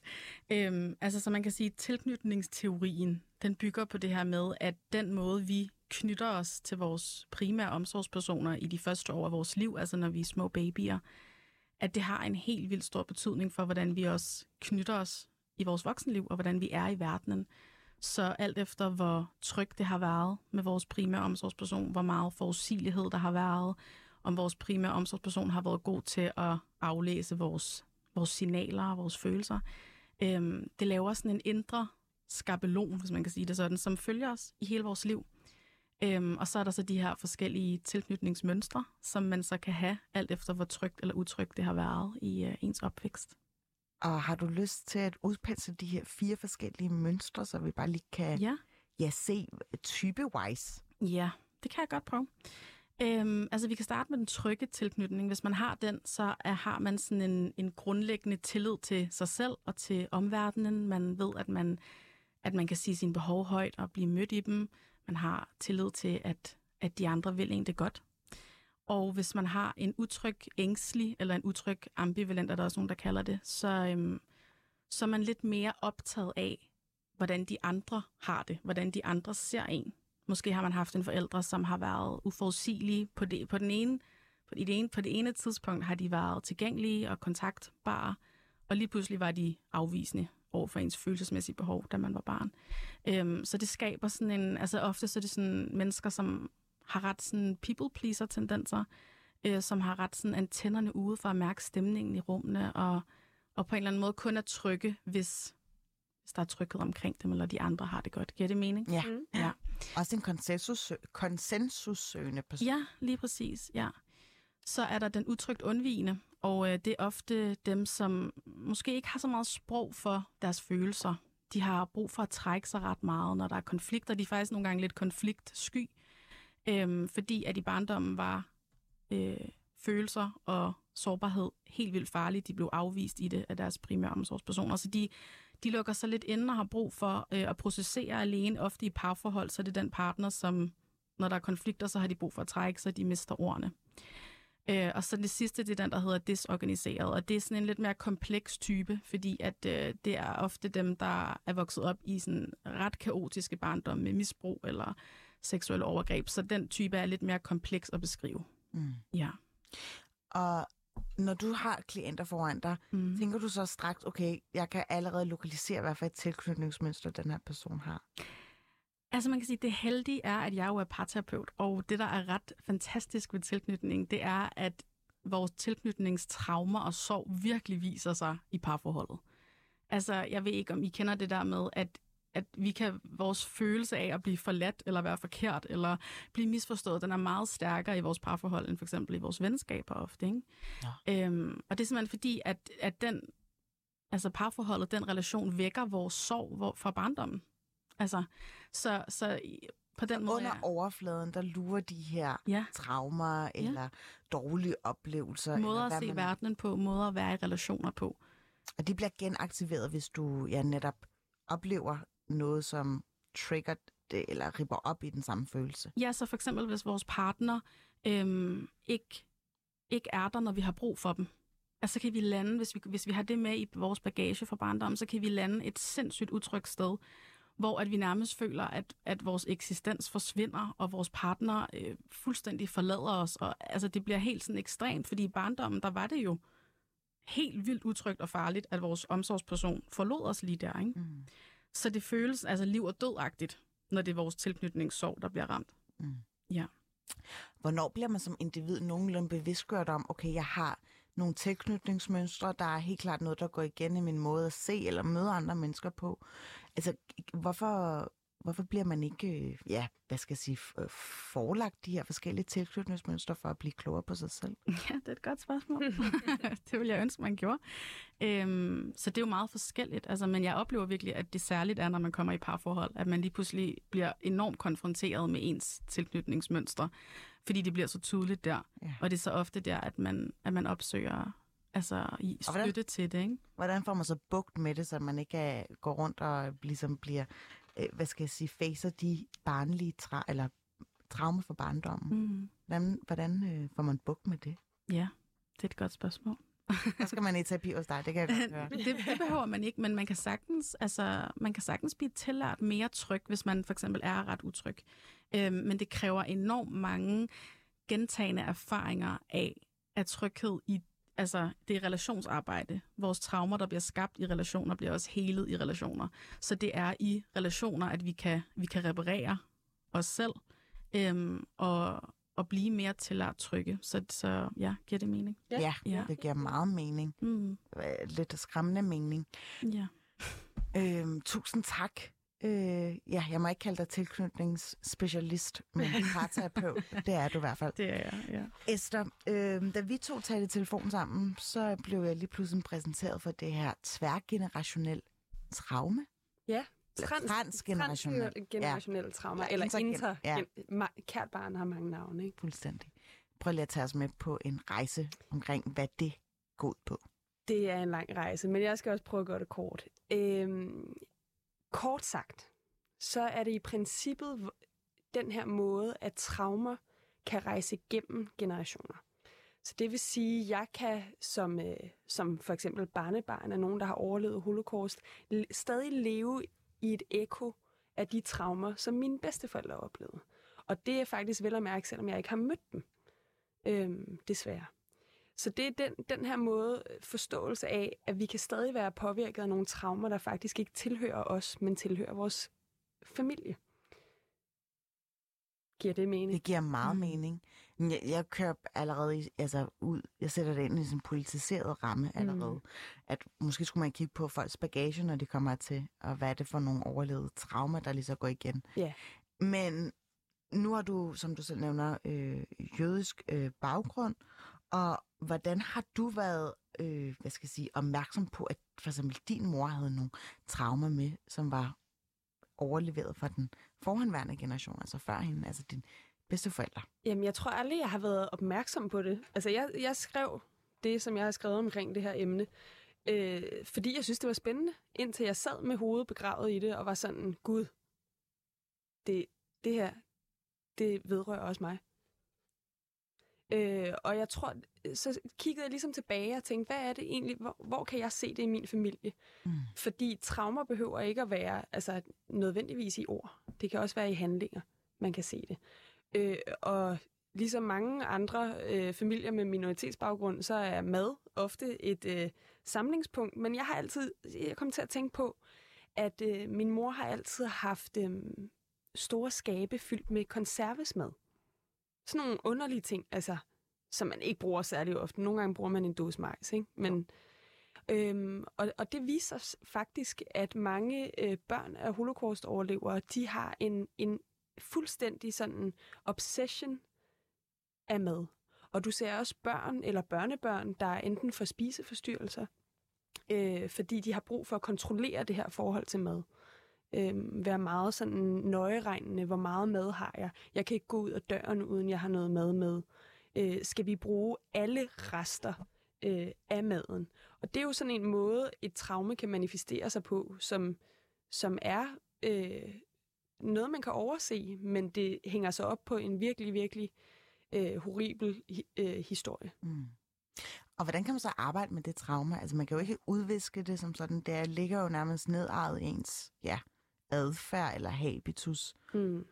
Øhm, altså, så man kan sige, tilknytningsteorien, den bygger på det her med, at den måde, vi knytter os til vores primære omsorgspersoner i de første år af vores liv, altså når vi er små babyer, at det har en helt vildt stor betydning for, hvordan vi også knytter os i vores voksenliv, og hvordan vi er i verdenen. Så alt efter, hvor trygt det har været med vores primære omsorgsperson, hvor meget forudsigelighed der har været, om vores primære omsorgsperson har været god til at aflæse vores, vores signaler og vores følelser. Øhm, det laver sådan en indre skabelon, hvis man kan sige det sådan, som følger os i hele vores liv. Øhm, og så er der så de her forskellige tilknytningsmønstre, som man så kan have, alt efter hvor trygt eller utrygt det har været i øh, ens opvækst. Og har du lyst til at udpensle de her fire forskellige mønstre, så vi bare lige kan Ja. ja, se type-wise? Ja, det kan jeg godt prøve. Øhm, altså, vi kan starte med den trygge tilknytning. Hvis man har den, så er, har man sådan en, en grundlæggende tillid til sig selv og til omverdenen. Man ved, at man, at man kan sige sine behov højt og blive mødt i dem. Man har tillid til, at, at de andre vil en det godt. Og hvis man har en utryg ængstelig, eller en utryg ambivalent, er der også nogen, der kalder det, så, øhm, så er man lidt mere optaget af, hvordan de andre har det, hvordan de andre ser en. Måske har man haft en forældre, som har været uforudsigelige på, det, på, den ene, på det, ene, på det ene tidspunkt har de været tilgængelige og kontaktbare, og lige pludselig var de afvisende over for ens følelsesmæssige behov, da man var barn. Øhm, så det skaber sådan en, altså ofte så er det sådan mennesker, som har ret sådan people-pleaser-tendenser, øh, som har ret sådan antennerne ude for at mærke stemningen i rummene, og, og på en eller anden måde kun er trygge, hvis, hvis der er tryghed omkring dem, eller de andre har det godt. Giver det mening? Ja. Mm. Ja. Også en konsensus, konsensussøgende person. Ja, lige præcis, ja. Så er der den utrygt undvigende, og øh, det er ofte dem, som måske ikke har så meget sprog for deres følelser. De har brug for at trække sig ret meget, når der er konflikter. De er faktisk nogle gange lidt konfliktsky, øhm, fordi at i barndommen var øh, følelser og sårbarhed helt vildt farlige. De blev afvist i det af deres primære omsorgspersoner, så de, de lukker sig lidt inde og har brug for øh, at processere alene, ofte i parforhold, så det er den partner, som når der er konflikter, så har de brug for at trække sig, de mister ordene. Øh, og så det sidste, det er den, der hedder disorganiseret, og det er sådan en lidt mere kompleks type, fordi at øh, det er ofte dem, der er vokset op i sådan ret kaotiske barndom med misbrug eller seksuelle overgreb, så den type er lidt mere kompleks at beskrive. Mm. Ja. Og når du har klienter foran dig, Mm. tænker du så straks, okay, jeg kan allerede lokalisere, hvad for et tilknytningsmønster den her person har? Altså man kan sige, det heldige er, at jeg jo er parterapeut, og det, der er ret fantastisk ved tilknytning, det er, at vores tilknytningstraumer og sorg virkelig viser sig i parforholdet. Altså, jeg ved ikke, om I kender det der med, at, at vi kan, vores følelse af at blive forladt, eller være forkert, eller blive misforstået, den er meget stærkere i vores parforhold, end for eksempel i vores venskaber ofte. Ikke? Ja. Øhm, og det er simpelthen fordi, at, at den, altså parforholdet, den relation vækker vores sorg hvor, fra barndommen. Altså, så, så på den måde... Under er- overfladen, der lurer de her Ja. traumer eller dårlige oplevelser. måder eller at se man- verdenen på, måder at være i relationer på. Og de bliver genaktiveret, hvis du ja, netop oplever noget, som trigger det, eller ripper op i den samme følelse. Ja, så for eksempel hvis vores partner øhm, ikke, ikke er der, når vi har brug for dem. Altså så kan vi lande, hvis vi, hvis vi har det med i vores bagage fra barndommen, så kan vi lande et sindssygt utrygt sted, hvor at vi nærmest føler, at, at vores eksistens forsvinder, og vores partner øh, fuldstændig forlader os. Og, altså det bliver helt sådan ekstremt, fordi i barndommen, der var det jo helt vildt utrygt og farligt, at vores omsorgsperson forlod os lige der. Ikke? Mm. Så det føles altså liv og dødagtigt, når det er vores tilknytningssorg, der bliver ramt. Mm. Ja. Hvornår bliver man som individ nogenlunde bevidstgjort om, okay, jeg har nogle tilknytningsmønstre, der er helt klart noget, der går igen i min måde at se eller møde andre mennesker på. Altså, hvorfor, hvorfor bliver man ikke, øh, ja, hvad skal jeg sige, øh, forelagt de her forskellige tilknytningsmønstre for at blive klogere på sig selv? *laughs* Ja, det er et godt spørgsmål. *laughs* det vil jeg ønske, man gjorde. Øhm, så det er jo meget forskelligt. Altså, men jeg oplever virkelig, at det særligt er, når man kommer i parforhold, at man lige pludselig bliver enormt konfronteret med ens tilknytningsmønstre, fordi det bliver så tydeligt der. Ja. Og det er så ofte der, at man, at man opsøger altså, i Og hvordan- støtte til det. Ikke? Hvordan får man så bugt med det, så man ikke uh, går rundt og ligesom bliver, hvad skal jeg sige, facer de barnlige tra- eller traumer for barndommen? Mm. Hvordan, hvordan uh, får man bugt med det? Ja, det er et godt spørgsmål. Så skal man i terapi hos dig, det kan jeg godt høre. *laughs* det, det behøver man ikke, men man kan sagtens, altså, man kan sagtens blive tillært mere tryg, hvis man for eksempel er ret utryg. Øhm, men det kræver enormt mange gentagende erfaringer af, at tryghed i altså, det er relationsarbejde. Vores traumer, der bliver skabt i relationer, bliver også helet i relationer. Så det er i relationer, at vi kan, vi kan reparere os selv øhm, og, og blive mere tillært trygge. Så, så ja, giver det mening? Ja. Ja, Ja. det giver meget mening. Mm, Øh, Lidt skræmmende mening. ja. Øhm, tusind tak. Øh, ja, jeg må ikke kalde dig tilknytningsspecialist, men *laughs* parterapeut. det er du i hvert fald. Det er jeg, ja. Esther, øh, da vi to talte telefon sammen, så blev jeg lige pludselig præsenteret for det her tværgenerationel traume. Ja. Eller transgenerationel. Transgenerationelle traumer, Ja, eller intergen- inter. ja. Kært barn har mange navne, ikke? Fuldstændig. Prøv lige at tage os med på en rejse omkring, hvad det går ud på. Det er en lang rejse, men jeg skal også prøve at gøre det kort. Øhm, kort sagt, så er det i princippet den her måde, at traumer kan rejse gennem generationer. Så det vil sige, at jeg kan som, øh, som for eksempel barnebarn af nogen, der har overlevet holocaust, l- stadig leve i et ekko af de traumer, som mine bedsteforældre oplevede. Og det er faktisk vel at mærke, selvom jeg ikke har mødt dem. Øhm, desværre. Så det er den, den her måde forståelse af, at vi kan stadig være påvirket af nogle traumer, der faktisk ikke tilhører os, men tilhører vores familie. Giver det mening? Det giver meget Mm. mm. mening. Men Jeg, jeg kører allerede i, altså ud, jeg sætter det ind i sådan en politiseret ramme allerede. Mm. At måske skulle man kigge på folks bagage, når de kommer til, og hvad er det for nogle overlevede traumer, der lige så går igen. Ja. Men nu har du, som du selv nævner, øh, jødisk øh, baggrund, og hvordan har du været, øh, hvad skal jeg sige, opmærksom på, at for eksempel din mor havde nogle traumer med, som var overleveret fra den forhenværende generation, altså før hende, altså din bedsteforældre? Jamen, jeg tror aldrig, jeg har været opmærksom på det. Altså, jeg, jeg skrev det, som jeg har skrevet omkring det her emne, øh, fordi jeg synes, det var spændende, indtil jeg sad med hovedet begravet i det, og var sådan, gud, det, det her, det vedrører også mig. Øh, og jeg tror, så kiggede jeg ligesom tilbage og tænkte, hvad er det egentlig, hvor, hvor kan jeg se det i min familie? Mm. Fordi traumer behøver ikke at være altså, nødvendigvis i ord. Det kan også være i handlinger, man kan se det. Øh, og ligesom mange andre øh, familier med minoritetsbaggrund, så er mad ofte et øh, samlingspunkt. Men jeg har altid, jeg kom til at tænke på, at øh, min mor har altid haft øh, store skabe fyldt med konservesmad. Sådan nogle underlige ting, altså, som man ikke bruger særlig ofte. Nogle gange bruger man en dåse majs, ikke? Men, øhm, og, og det viser faktisk, at mange øh, børn af holocaust-overlevere, de har en, en fuldstændig sådan obsession af mad. Og du ser også børn eller børnebørn, der enten får spiseforstyrrelser, øh, fordi de har brug for at kontrollere det her forhold til mad. Øh, være meget sådan nøjeregnende, hvor meget mad har jeg. Jeg kan ikke gå ud af døren, uden jeg har noget mad med. Øh, skal vi bruge alle rester øh, af maden? Og det er jo sådan en måde, et traume kan manifestere sig på, som, som er øh, noget, man kan overse, men det hænger sig op på en virkelig, virkelig øh, horribel øh, historie. Mm. Og hvordan kan man så arbejde med det trauma? Altså man kan jo ikke udviske det som sådan. Det ligger jo nærmest nedarvet i ens ja, adfærd eller habitus. Mm.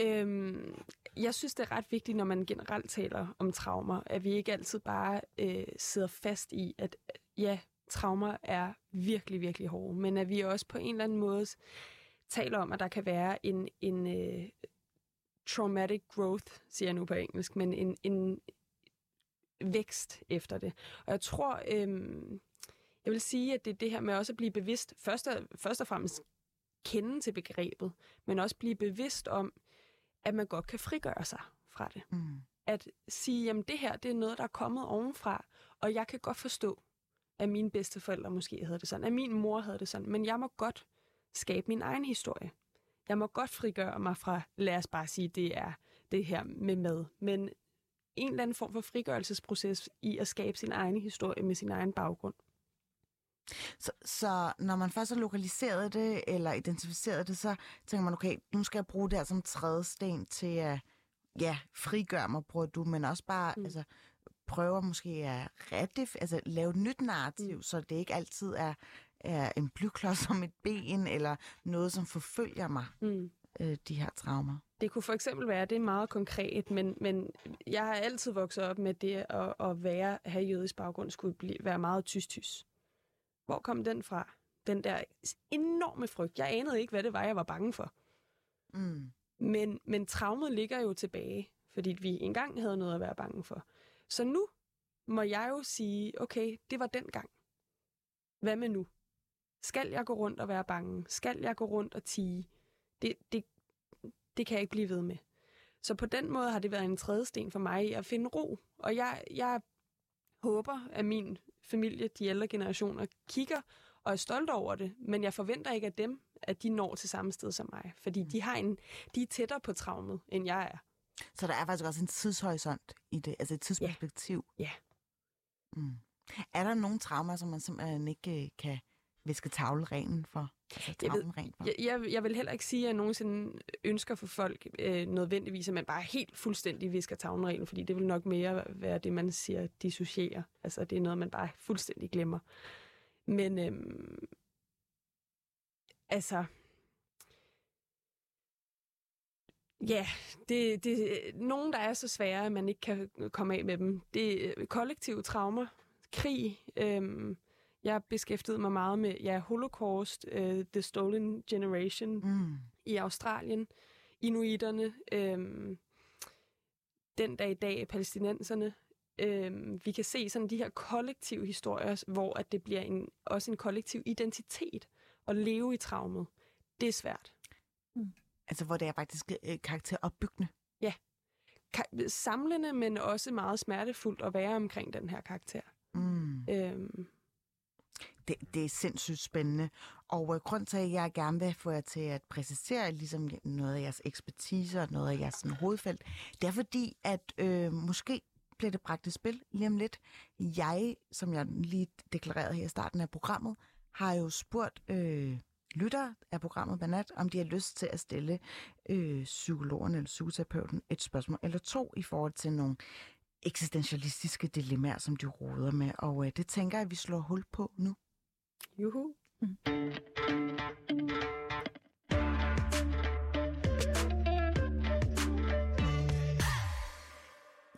Øhm, jeg synes, det er ret vigtigt, når man generelt taler om traumer, at vi ikke altid bare øh, sidder fast i, at ja, traumer er virkelig, virkelig hårde, men at vi også på en eller anden måde taler om, at der kan være en, en øh, traumatic growth, siger jeg nu på engelsk, men en, en vækst efter det. Og jeg tror, øhm, jeg vil sige, at det er det her med også at blive bevidst, først og, først og fremmest kende til begrebet, men også blive bevidst om, at man godt kan frigøre sig fra det. Mm. At sige, jamen det her, det er noget, der er kommet ovenfra, og jeg kan godt forstå, at mine bedsteforældre måske havde det sådan, at min mor havde det sådan, men jeg må godt skabe min egen historie. Jeg må godt frigøre mig fra, lad os bare sige, det er det her med mad, men en eller anden form for frigørelsesproces i at skabe sin egen historie med sin egen baggrund. Så, så når man først har lokaliseret det, eller identificeret det, så tænker man, okay, nu skal jeg bruge det her som trædesten til at ja, frigøre mig, bruger du, men også bare Mm. altså, prøver måske at redef, altså lave et nyt narrativ, Mm. så det ikke altid er, er en blyklods som et ben, eller noget, som forfølger mig, Mm. øh, de her traumer. Det kunne for eksempel være, det er meget konkret, men, men jeg har altid vokset op med det at, at være, have jødisk baggrund, skulle blive, være meget tysk-tysk. Hvor kom den fra? Den der enorme frygt. Jeg anede ikke, hvad det var, jeg var bange for. Mm. Men, men traumet ligger jo tilbage, fordi vi engang havde noget at være bange for. Så nu må jeg jo sige, okay, det var den gang. Hvad med nu? Skal jeg gå rundt og være bange? Skal jeg gå rundt og tige? Det, det, det kan jeg ikke blive ved med. Så på den måde har det været en trædesten for mig at finde ro. Og jeg, jeg håber, at min familie, de ældre generationer, kigger og er stolte over det. Men jeg forventer ikke af dem, at de når til samme sted som mig. Fordi de, har en, de er tættere på traumet, end jeg er. Så der er faktisk også en tidshorisont i det, altså et tidsperspektiv. Ja. Mm. Er der nogle traumer, som man simpelthen ikke øh, kan viske tavleren for? Altså Jeg ved- tavlen ren for? Jeg, jeg, jeg vil heller ikke sige, at jeg nogensinde ønsker for folk øh, nødvendigvis, at man bare helt fuldstændig visker tavlenreglen, fordi det vil nok mere være det, man siger, dissocierer. Altså, det er noget, man bare fuldstændig glemmer. Men øhm, altså, Ja, det, det nogen, der er så svære, at man ikke kan komme af med dem. Det er kollektive traumer, krig. Øhm, jeg beskæftigede mig meget med ja, Holocaust, uh, The Stolen Generation Mm. i Australien, inuiterne, øhm, den dag i dag palæstinenserne. Øhm, vi kan se sådan de her kollektive historier, hvor at det bliver en, også en kollektiv identitet at leve i traumet. Det er svært. Altså, hvor det er faktisk øh, karakteropbyggende. Ka- samlende, men også meget smertefuldt at være omkring den her karakter. Mm. Øhm, det, det er sindssygt spændende. Og øh, grund til, at jeg gerne vil få jer til at præcisere ligesom noget af jeres ekspertise og noget af jeres sådan, hovedfelt, det er fordi, at øh, måske bliver det bragt i spil lige om lidt. Jeg, som jeg lige deklarerede her i starten af programmet, har jo spurgt øh, lyttere af programmet Banat, om de har lyst til at stille øh, psykologen eller psykoterapeuten et spørgsmål eller to i forhold til nogle eksistentialistiske dilemmaer, som de råder med. Og øh, det tænker jeg, at vi slår hul på nu juhu.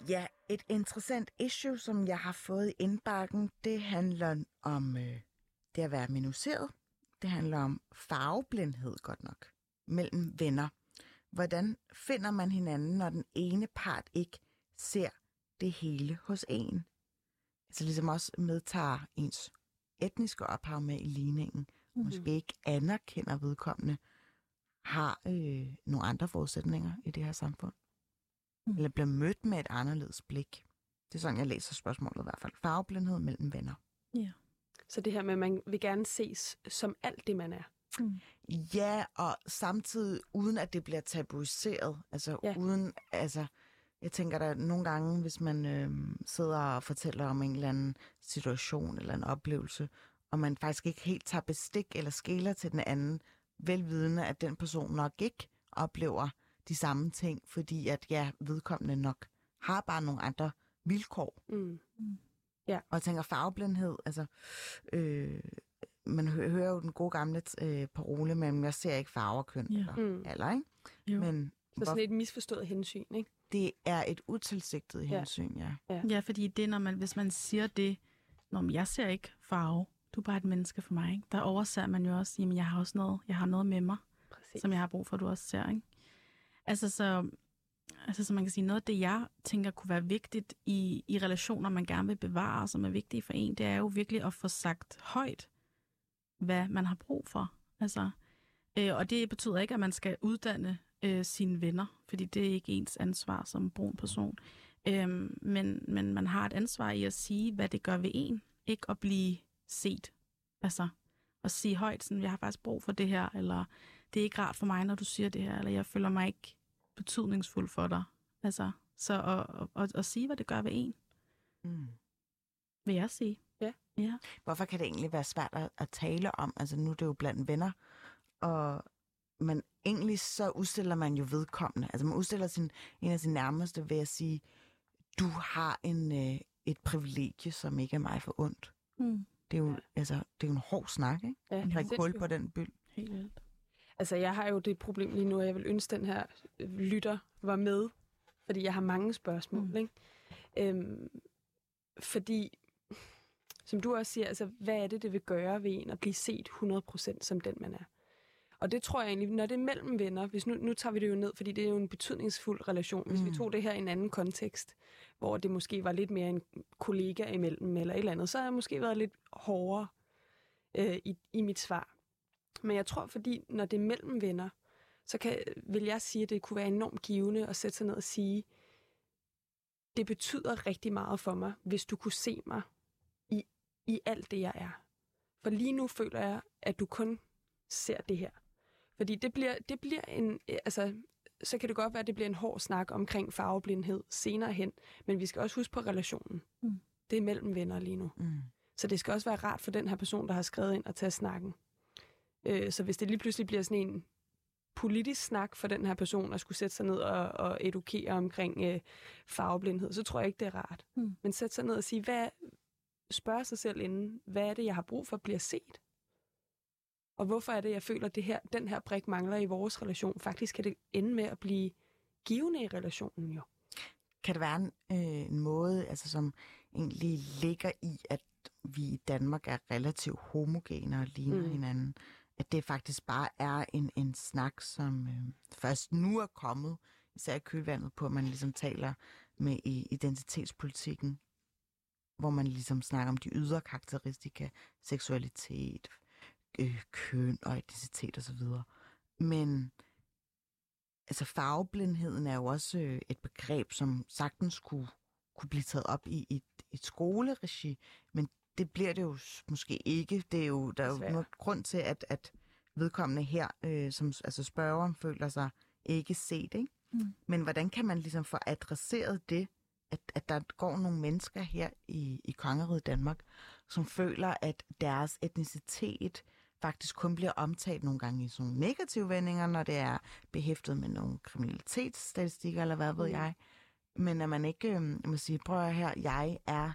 Ja, et interessant issue, som jeg har fået i indbakken, det handler om øh, det at være minuseret. Det handler om farveblindhed, godt nok, mellem venner. Hvordan finder man hinanden, når den ene part ikke ser det hele hos en? Altså ligesom også medtager ens etniske ophav med i ligningen. Mm-hmm. Måske ikke anerkender vedkommende, har øh, nogle andre forudsætninger i det her samfund. Mm. Eller bliver mødt med et anderledes blik. Det er sådan, jeg læser spørgsmålet i hvert fald. Farveblindhed mellem venner. Så det her med, at man vil gerne ses som alt det, man er. Ja, og samtidig uden at det bliver tabuiseret. Altså Ja. ja. uden, altså, jeg tænker da nogle gange, hvis man øh, sidder og fortæller om en eller anden situation eller en oplevelse, og man faktisk ikke helt tager bestik eller skæler til den anden, velvidende, at den person nok ikke oplever de samme ting, fordi at ja, vedkommende nok har bare nogle andre vilkår. Mm. Og jeg tænker farveblindhed, altså, øh, man hø- hører jo den gode gamle øh, parole med, jeg ser ikke farver, køn Ja. eller Mm. alder, ikke? Jo. Men Så sådan et misforstået hensyn, ikke? Det er et utilsigtet Ja. hensyn, ja. Ja, fordi det, når man, hvis man siger det, når jeg ser ikke farve, du er bare et menneske for mig, ikke? der overser man jo også, jamen jeg har også noget, jeg har noget med mig, Præcis. som jeg har brug for, at du også ser. Ikke? Altså, så, altså, så man kan sige, noget af det, jeg tænker kunne være vigtigt i, i relationer, man gerne vil bevare, som er vigtige for en, det er jo virkelig at få sagt højt, hvad man har brug for. Altså, øh, og det betyder ikke, at man skal uddanne øh, sine venner, fordi det er ikke ens ansvar som brun person. Øhm, men, men man har et ansvar i at sige, hvad det gør ved en. Ikke at blive set. Altså, at sige højt, sådan, jeg har faktisk brug for det her, eller det er ikke rart for mig, når du siger det her, eller jeg føler mig ikke betydningsfuld for dig. Altså, så at, at, at, at sige, hvad det gør ved en, Mm. vil jeg sige. Ja. Ja. Hvorfor kan det egentlig være svært at, at tale om? Altså nu er det jo blandt venner, og men egentlig så udstiller man jo vedkommende. Altså man udstiller sin, en af sine nærmeste ved at sige, du har en, øh, et privilegie, som ikke er mig for ondt. Mm. Det er jo, altså, det er jo en hård snak, ikke? Ja, Træk hul sindssygt. på den byld. Helt vildt. Altså, jeg har jo det problem lige nu, at jeg vil ønske, at den her lytter var med, fordi jeg har mange spørgsmål, mm. ikke? Øhm, fordi, som du også siger, altså, hvad er det, det vil gøre ved en at blive set 100% som den, man er? Og det tror jeg egentlig, når det er mellem venner, hvis nu, nu tager vi det jo ned, fordi det er jo en betydningsfuld relation. Hvis mm. vi tog det her i en anden kontekst, hvor det måske var lidt mere en kollega imellem eller et eller andet, så har jeg måske været lidt hårdere øh, i, i mit svar. Men jeg tror, fordi når det er mellem venner, så kan, vil jeg sige, at det kunne være enormt givende at sætte sig ned og sige, det betyder rigtig meget for mig, hvis du kunne se mig i, i alt det, jeg er. For lige nu føler jeg, at du kun ser det her. Fordi det bliver, det bliver en, øh, altså, så kan det godt være, at det bliver en hård snak omkring farveblindhed senere hen, men vi skal også huske på relationen. Mm. Det er mellem venner lige nu. Mm. Så det skal også være rart for den her person, der har skrevet ind og tage snakken. Øh, så hvis det lige pludselig bliver sådan en politisk snak for den her person, at skulle sætte sig ned og, og edukere omkring øh, farveblindhed, så tror jeg ikke, det er rart. Mm. Men sætte sig ned og sige, hvad, spørge sig selv inden, hvad er det, jeg har brug for at blive set? Og hvorfor er det, jeg føler, at det her, den her brik mangler i vores relation? Faktisk kan det ende med at blive givende i relationen jo. Kan det være en, øh, en måde, altså, som egentlig ligger i, at vi i Danmark er relativt homogene og ligner Mm. hinanden? At det faktisk bare er en, en snak, som øh, først nu er kommet, især i kølvandet på, at man ligesom taler med i identitetspolitikken, hvor man ligesom snakker om de ydre karakteristika, seksualitet, øh, køn og etnicitet osv. Men altså farveblindheden er jo også øh, et begreb, som sagtens kunne, kunne blive taget op i et, et skoleregi, men det bliver det jo måske ikke. Det er jo, der er jo noget grund til, at, at vedkommende her, øh, som altså spørgeren, føler sig ikke set. Ikke? Mm. Men hvordan kan man ligesom få adresseret det, at, at der går nogle mennesker her i, i kongeriget Danmark, som føler, at deres etnicitet faktisk kun bliver omtalt nogle gange i sådan nogle negative vendinger, når det er behæftet med nogle kriminalitetsstatistikker, eller hvad ved Mm. jeg. Men at man ikke øhm, må sige, prøv her, jeg er,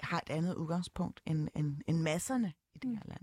har et andet udgangspunkt end, end, end masserne i det Mm. her land.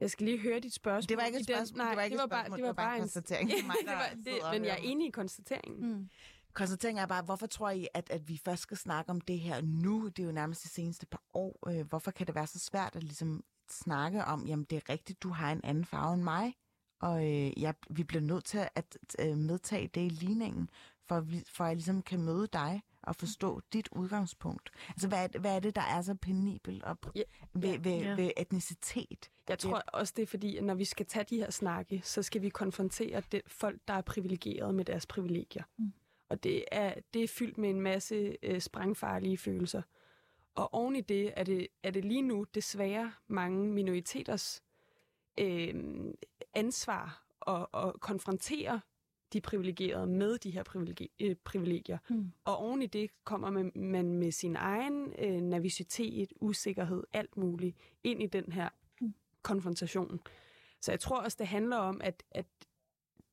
Jeg skal lige høre dit spørgsmål. Det var ikke et den- spørgsmål, nej, det var ikke det var et bare, spørgsmål, det var bare en konstatering. Er mig, *laughs* det der var, det, men jeg er enig i konstateringen. Mm. Konstateringen er bare, hvorfor tror I, at, at vi først skal snakke om det her nu? Det er jo nærmest de seneste par år. Øh, hvorfor kan det være så svært at ligesom snakke om, jamen det er rigtigt, du har en anden farve end mig, og øh, jeg, vi bliver nødt til at øh, medtage det i ligningen, for, vi, for at jeg ligesom kan møde dig og forstå dit udgangspunkt. Altså, hvad er, hvad er det, der er så penibelt op Ja, ved, ved, Ja. ved etnicitet? Jeg tror også, det er fordi, at når vi skal tage de her snakke, så skal vi konfrontere det, folk, der er privilegeret med deres privilegier. Mm. Og det er, det er fyldt med en masse øh, sprængfarlige følelser. Og oven i det er, det er det lige nu desværre mange minoriteters øh, ansvar at, at konfrontere de privilegerede med de her privilegi- øh, privilegier. Mm. Og oven i det kommer man, man med sin egen øh, nervositet, usikkerhed, alt muligt ind i den her Mm. konfrontation. Så jeg tror også, det handler om, at, at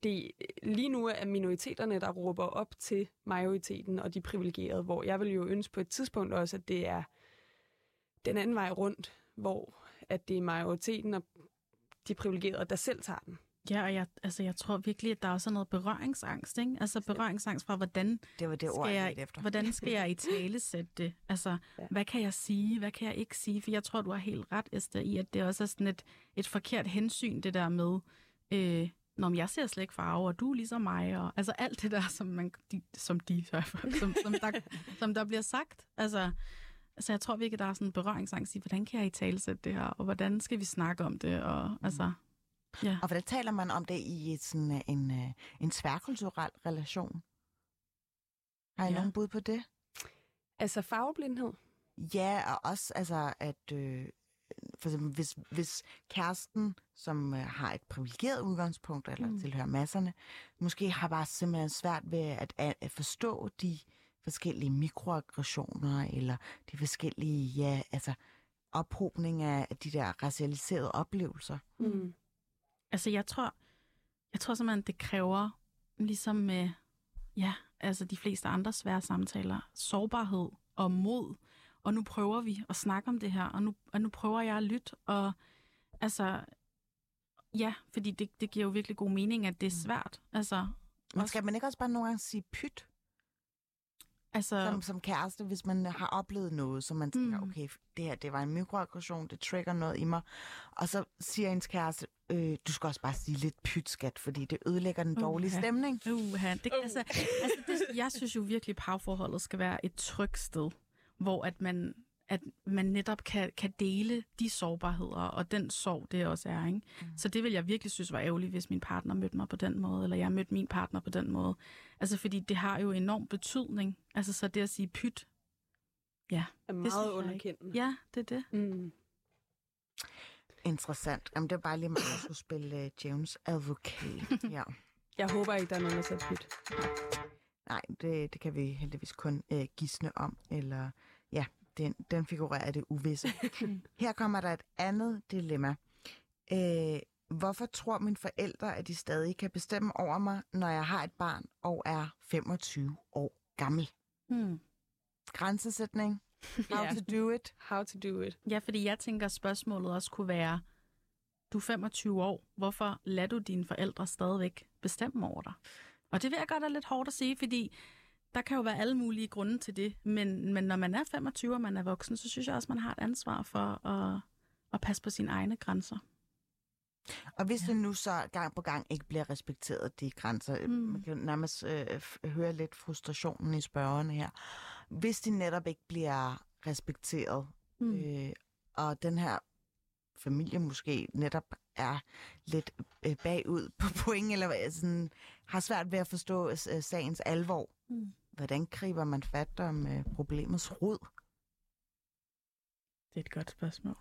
det lige nu er minoriteterne, der råber op til majoriteten og de privilegerede, hvor jeg vil jo ønske på et tidspunkt også, at det er den anden vej rundt, hvor at det er majoriteten og de privilegerede, der selv tager den. Ja, og jeg, altså, jeg tror virkelig, at der er også noget berøringsangst, ikke? Altså berøringsangst fra, hvordan Det var det ord, skal jeg efter. hvordan *laughs* skal jeg i tale sætte det? Altså, ja. hvad kan jeg sige, hvad kan jeg ikke sige? For jeg tror, du har helt ret, Esther, i, at det også er sådan et, et forkert hensyn, det der med, øh, når jeg ser slet ikke farve, og du er ligesom mig, og altså alt det der, som, man, de, som de, som, som, der, som der bliver sagt. Altså, altså, jeg tror virkelig, der er sådan en berøringsangst i, hvordan kan jeg i tale sætte det her, og hvordan skal vi snakke om det, og altså, ja. Og hvordan taler man om det i et, sådan, øh, en, øh, en tværkulturel relation? Har I ja. nogen bud på det? Altså farveblindhed. Ja, og også altså, at øh, for eksempel, hvis, hvis kæresten, som øh, har et privilegeret udgangspunkt, eller Mm. tilhører masserne, måske har bare simpelthen svært ved at, at, at forstå de forskellige mikroaggressioner, eller de forskellige, ja, altså ophobning af de der racialiserede oplevelser. Mm. Altså, jeg tror, jeg tror simpelthen, det kræver, ligesom med, ja, altså de fleste andre svære samtaler, sårbarhed og mod. Og nu prøver vi at snakke om det her, og nu, og nu prøver jeg at lytte, og altså, ja, fordi det, det giver jo virkelig god mening, at det er svært. Altså, Men Også- skal man ikke også bare nogle gange sige pyt altså som, som kæreste, hvis man har oplevet noget, så man tænker, Mm. okay, det her, det var en mikroaggression, det trigger noget i mig, og så siger ens kæreste, øh, du skal også bare sige lidt pyt, skat, fordi det ødelægger den dårlige Uha. stemning. Uha, det, Uh. altså, altså det, jeg synes jo virkelig, at parforholdet skal være et trygt sted, hvor at man, at man netop kan, kan dele de sårbarheder, og den sorg, det også er. Ikke? Mm. Så det vil jeg virkelig synes var ærgerligt, hvis min partner mødte mig på den måde, eller jeg mødte min partner på den måde. Altså, fordi det har jo enorm betydning. Altså, så det at sige pyt, ja, Er synes meget underkendende. ja, det er det. Mm. Interessant. Jamen, det var bare lige mig, der skulle spille uh, Jones advokat. *laughs* Ja. Jeg håber ikke, der er nogen, der sætter pyt. Nej, det, det kan vi heldigvis kun uh, gisne om, eller ja, den, den figurerer det uvisse. *laughs* Her kommer der et andet dilemma. Øh, hvorfor tror mine forældre, at de stadig kan bestemme over mig, når jeg har et barn og er 25 år gammel? Hmm. Grænsesætning. *laughs* How Ja. to do it. How to do it. Ja, fordi jeg tænker, at spørgsmålet også kunne være, du er 25 år, hvorfor lader du dine forældre stadigvæk bestemme over dig? Og det vil jeg godt er lidt hårdt at sige, fordi der kan jo være alle mulige grunde til det. Men, men når man er 25 og man er voksen, så synes jeg også, man har et ansvar for at, at passe på sine egne grænser. Og hvis det nu så gang på gang ikke bliver respekteret, de grænser, mm. man kan nærmest øh, høre lidt frustrationen i spørgerne her. Hvis de netop ikke bliver respekteret, mm. øh, og den her familie måske netop er lidt øh, bagud på *laughs* point, eller sådan, har svært ved at forstå øh, sagens alvor, mm. Hvordan griber man fat om øh, problemets rod? Det er et godt spørgsmål.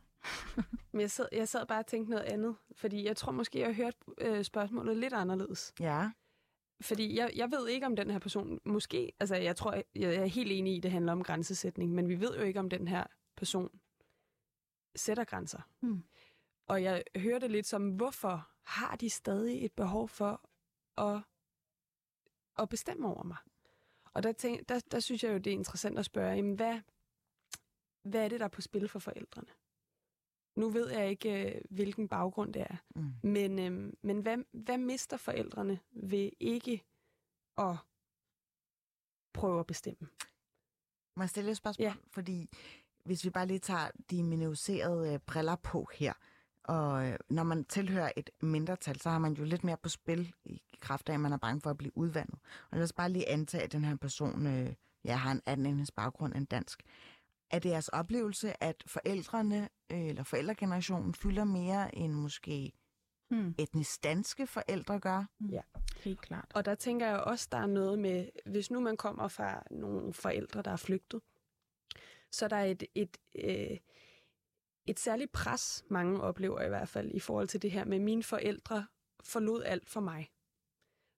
*laughs* Men jeg sad, jeg sad bare og tænkte noget andet, fordi jeg tror måske, jeg har hørt øh, spørgsmålet lidt anderledes. Ja. Fordi jeg, jeg ved ikke, om den her person måske... Altså, jeg tror, jeg, jeg er helt enig i, at det handler om grænsesætning, men vi ved jo ikke, om den her person sætter grænser. Mm. Og jeg hører det lidt som, hvorfor har de stadig et behov for at, at bestemme over mig? Og der, tænk, der, der synes jeg jo, det er interessant at spørge, jamen, hvad, hvad er det, der er på spil for forældrene? Nu ved jeg ikke, øh, hvilken baggrund det er. Mm. Men, øh, men hvad, hvad mister forældrene ved ikke at prøve at bestemme? Må jeg stille et spørgsmål? Ja. Fordi hvis vi bare lige tager de minoriserede øh, briller på her, og øh, når man tilhører et mindretal, så har man jo lidt mere på spil i kraft af, at man er bange for at blive udvandet. Og lad os bare lige antage, at den her person øh, ja, har en anden etnisk baggrund end dansk. Er det jeres oplevelse, at forældrene øh, eller forældregenerationen fylder mere end måske hmm. etnisk danske forældre gør? Ja, helt klart. Og der tænker jeg også, der er noget med, hvis nu man kommer fra nogle forældre, der er flygtet, så er der et, et, øh, et særligt pres, mange oplever i hvert fald, i forhold til det her med, mine forældre forlod alt for mig.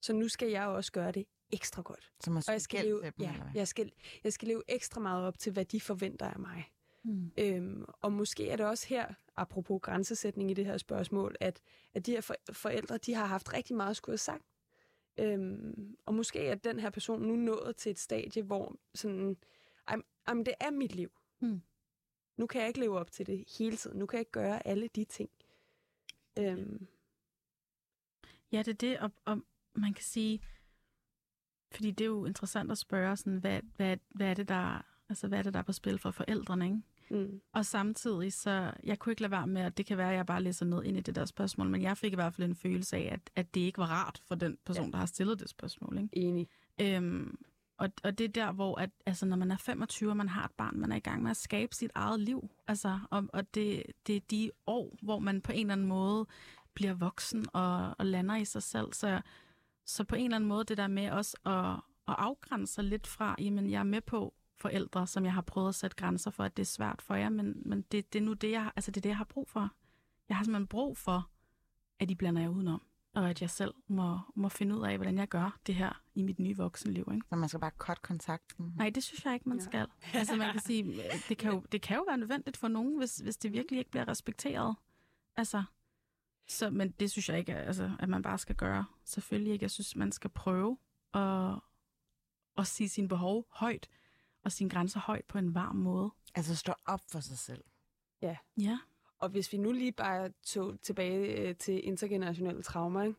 Så nu skal jeg også gøre det ekstra godt. Så man og jeg skal, leve, dem, ja, jeg, skal, jeg skal leve ekstra meget op til, hvad de forventer af mig. Mm. Øhm, og måske er det også her, apropos grænsesætning i det her spørgsmål, at, at de her for, forældre, de har haft rigtig meget at skulle have sagt. Øhm, og måske er den her person nu nået til et stadie, hvor sådan, jamen, det er mit liv. Mm. Nu kan jeg ikke leve op til det hele tiden. Nu kan jeg ikke gøre alle de ting. Øhm. Ja, det er det, og, og man kan sige, fordi det er jo interessant at spørge, sådan, hvad, hvad, hvad, er det, der, altså, hvad er det, der er på spil for forældrene, ikke? Mm. Og samtidig, så jeg kunne ikke lade være med, at det kan være, at jeg bare læser noget ind i det der spørgsmål, men jeg fik i hvert fald en følelse af, at, at det ikke var rart for den person, ja. der har stillet det spørgsmål. Ikke? Enig. Øhm, og, og det er der, hvor at, altså, når man er 25, og man har et barn, man er i gang med at skabe sit eget liv. Altså, og, og det, det er de år, hvor man på en eller anden måde bliver voksen og, og lander i sig selv. Så, så på en eller anden måde, det der med også at, at afgrænse sig lidt fra, jamen jeg er med på forældre, som jeg har prøvet at sætte grænser for, at det er svært for jer, men, men det, det er nu det, jeg, altså det er det, jeg har brug for. Jeg har simpelthen brug for, at I blander jer udenom og at jeg selv må, må finde ud af, hvordan jeg gør det her i mit nye voksenliv. Ikke? Så man skal bare cut kontakten? Nej, det synes jeg ikke, man ja. skal. Altså man kan sige, det kan, jo, det kan jo være nødvendigt for nogen, hvis, hvis det virkelig ikke bliver respekteret. Altså, så, men det synes jeg ikke, altså, at man bare skal gøre. Selvfølgelig ikke. Jeg synes, man skal prøve at, at sige sine behov højt, og sine grænser højt på en varm måde. Altså stå op for sig selv. Ja. Ja. Og hvis vi nu lige bare tog tilbage øh, til intergenerationelle traumer, ikke?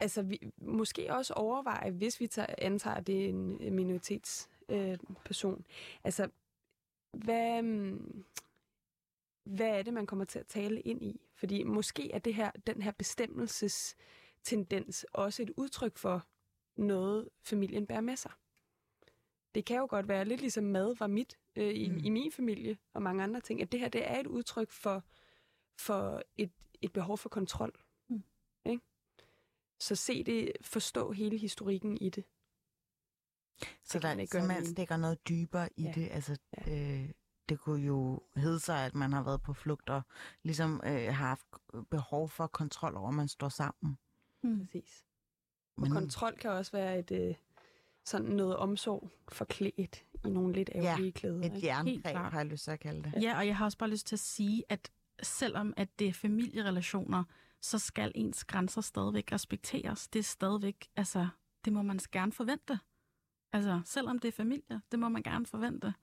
altså vi, måske også overveje, hvis vi tager, antager, at det er en minoritetsperson, øh, altså hvad, hvad er det, man kommer til at tale ind i? Fordi måske er det her, den her bestemmelsestendens også et udtryk for noget, familien bærer med sig. Det kan jo godt være lidt ligesom mad var mit øh, i, mm. i min familie og mange andre ting, at det her det er et udtryk for, for et, et behov for kontrol. Mm. Ikke? Så se det, forstå hele historikken i det. Så det der ikke simpelthen stikker noget dybere i ja. det. Altså, ja. øh, det kunne jo hedde sig, at man har været på flugt og ligesom øh, har haft behov for kontrol over, at man står sammen. Mm. Præcis. Og Men... kontrol kan også være et... Øh, sådan noget omsorg forklædt i nogle lidt ærgerlige ja, klæder. et jerngreb har jeg lyst til at kalde det. Ja, og jeg har også bare lyst til at sige, at selvom at det er familierelationer, så skal ens grænser stadigvæk respekteres. Det er stadigvæk, altså, det må man gerne forvente. Altså, selvom det er familie, det må man gerne forvente.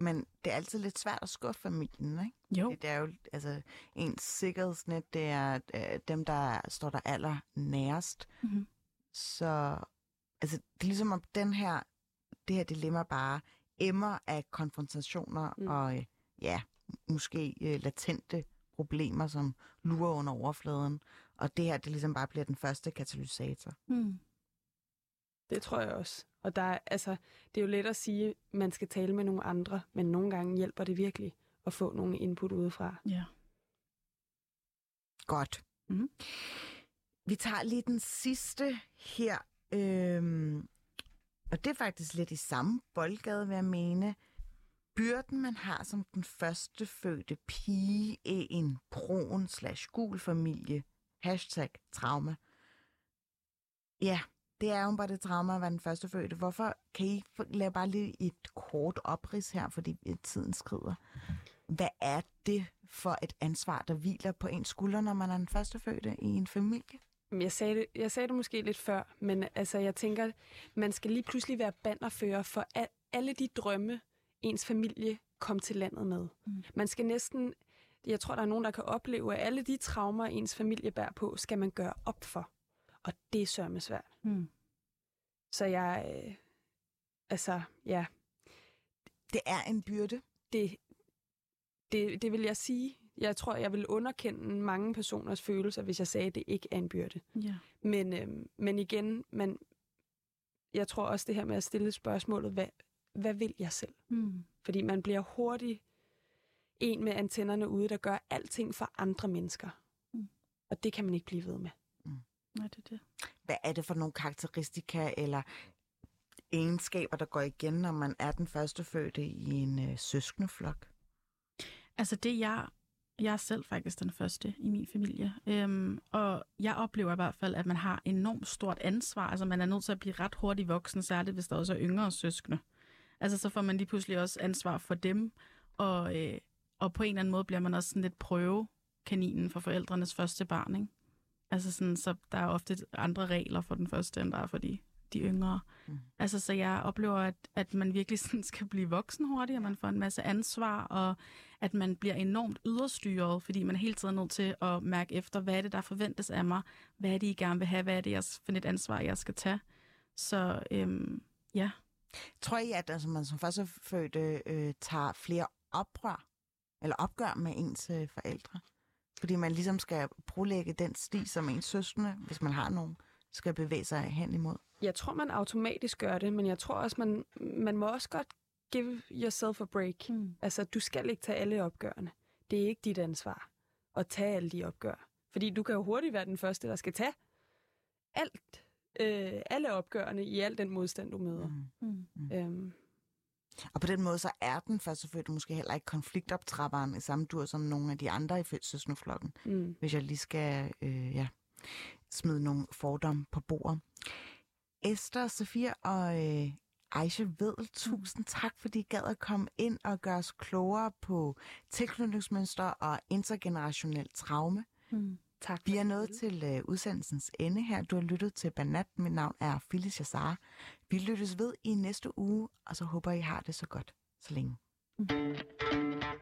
Men det er altid lidt svært at skuffe familien, ikke? Jo. Det, det er jo, altså, ens sikkerhedsnet, det er øh, dem, der står der aller nærest. Mm-hmm Så altså, det er ligesom om den her, det her dilemma bare emmer af konfrontationer mm. og øh, ja, måske øh, latente problemer, som lurer under overfladen. Og det her, det ligesom bare bliver den første katalysator. Mm. Det tror jeg også. Og der er, altså, det er jo let at sige, at man skal tale med nogle andre, men nogle gange hjælper det virkelig at få nogle input udefra. Ja. Godt. Mhm. Vi tager lige den sidste her. Øhm, og det er faktisk lidt i samme boldgade, vil jeg mene. Byrden, man har som den første fødte pige i en brun slash gul familie. Hashtag trauma. Ja, det er jo bare det trauma at være den første fødte. Hvorfor kan I få- lave bare lige et kort oprids her, fordi tiden skrider. Hvad er det for et ansvar, der hviler på ens skulder, når man er den første fødte i en familie? Jeg sagde, det, jeg sagde det måske lidt før, men altså, jeg tænker, man skal lige pludselig være bannerfører for al, alle de drømme, ens familie kom til landet med. Mm. Man skal næsten, jeg tror, der er nogen, der kan opleve, at alle de traumer, ens familie bærer på, skal man gøre op for. Og det er sørme svært. Mm. Så jeg, øh, altså, ja, Det er en byrde. det, det, det vil jeg sige. Jeg tror, jeg vil underkende mange personers følelser, hvis jeg sagde, at det ikke er en byrde. Ja. Men, øh, men igen, man, jeg tror også det her med at stille spørgsmålet, hvad, hvad vil jeg selv? Mm. Fordi man bliver hurtigt en med antennerne ude, der gør alting for andre mennesker. Mm. Og det kan man ikke blive ved med. Nej, det er det. Hvad er det for nogle karakteristika eller egenskaber, der går igen, når man er den første fødte i en øh, søskendeflok? Altså det, jeg, jeg er selv faktisk den første i min familie. Øhm, og jeg oplever i hvert fald, at man har enormt stort ansvar. Altså man er nødt til at blive ret hurtigt voksen, særligt hvis der også er yngre søskende. Altså så får man lige pludselig også ansvar for dem. Og, øh, og på en eller anden måde bliver man også sådan lidt prøvekaninen for forældrenes første barn, ikke? Altså sådan, så der er ofte andre regler for den første, end der er for de, de yngre. Mm. Altså, så jeg oplever, at, at man virkelig *laughs* sådan skal blive voksen hurtigt, og man får en masse ansvar, og at man bliver enormt yderstyret, fordi man hele tiden nødt til at mærke efter, hvad er det, der forventes af mig, hvad er det, I gerne vil have, hvad er det jeg, for et ansvar, jeg skal tage. Så øhm, ja, Tror I, at altså, man som første fødte øh, tager flere oprør eller opgør med ens øh, forældre? Fordi man ligesom skal brolægge den sti, som ens søskende, hvis man har nogen, skal bevæge sig hen imod. Jeg tror, man automatisk gør det, men jeg tror også, man, man må også godt give yourself a break. mm. Altså, du skal ikke tage alle opgørene. Det er ikke dit ansvar at tage alle de opgør. Fordi du kan jo hurtigt være den første, der skal tage alt, øh, alle opgørene i al den modstand, du møder. Mm. Mm. Øhm, Og på den måde, så er den første fødte måske heller ikke konfliktoptrapperen i samme dur som nogle af de andre i søskendeflokken. mm. hvis jeg lige skal øh, ja, smide nogle fordomme på bordet. Esther, Sofia og øh, Aisha Vedel, tusind tak, fordi I gad at komme ind og gøre os klogere på tilknytningsmønstre og intergenerationel traume. Mm. Tak. Vi er det. nået til øh, udsendelsens ende her. Du har lyttet til Banat. Mit navn er Phyllis Jassar. Vi lyttes ved i næste uge, og så håber I har det så godt så længe. Mm.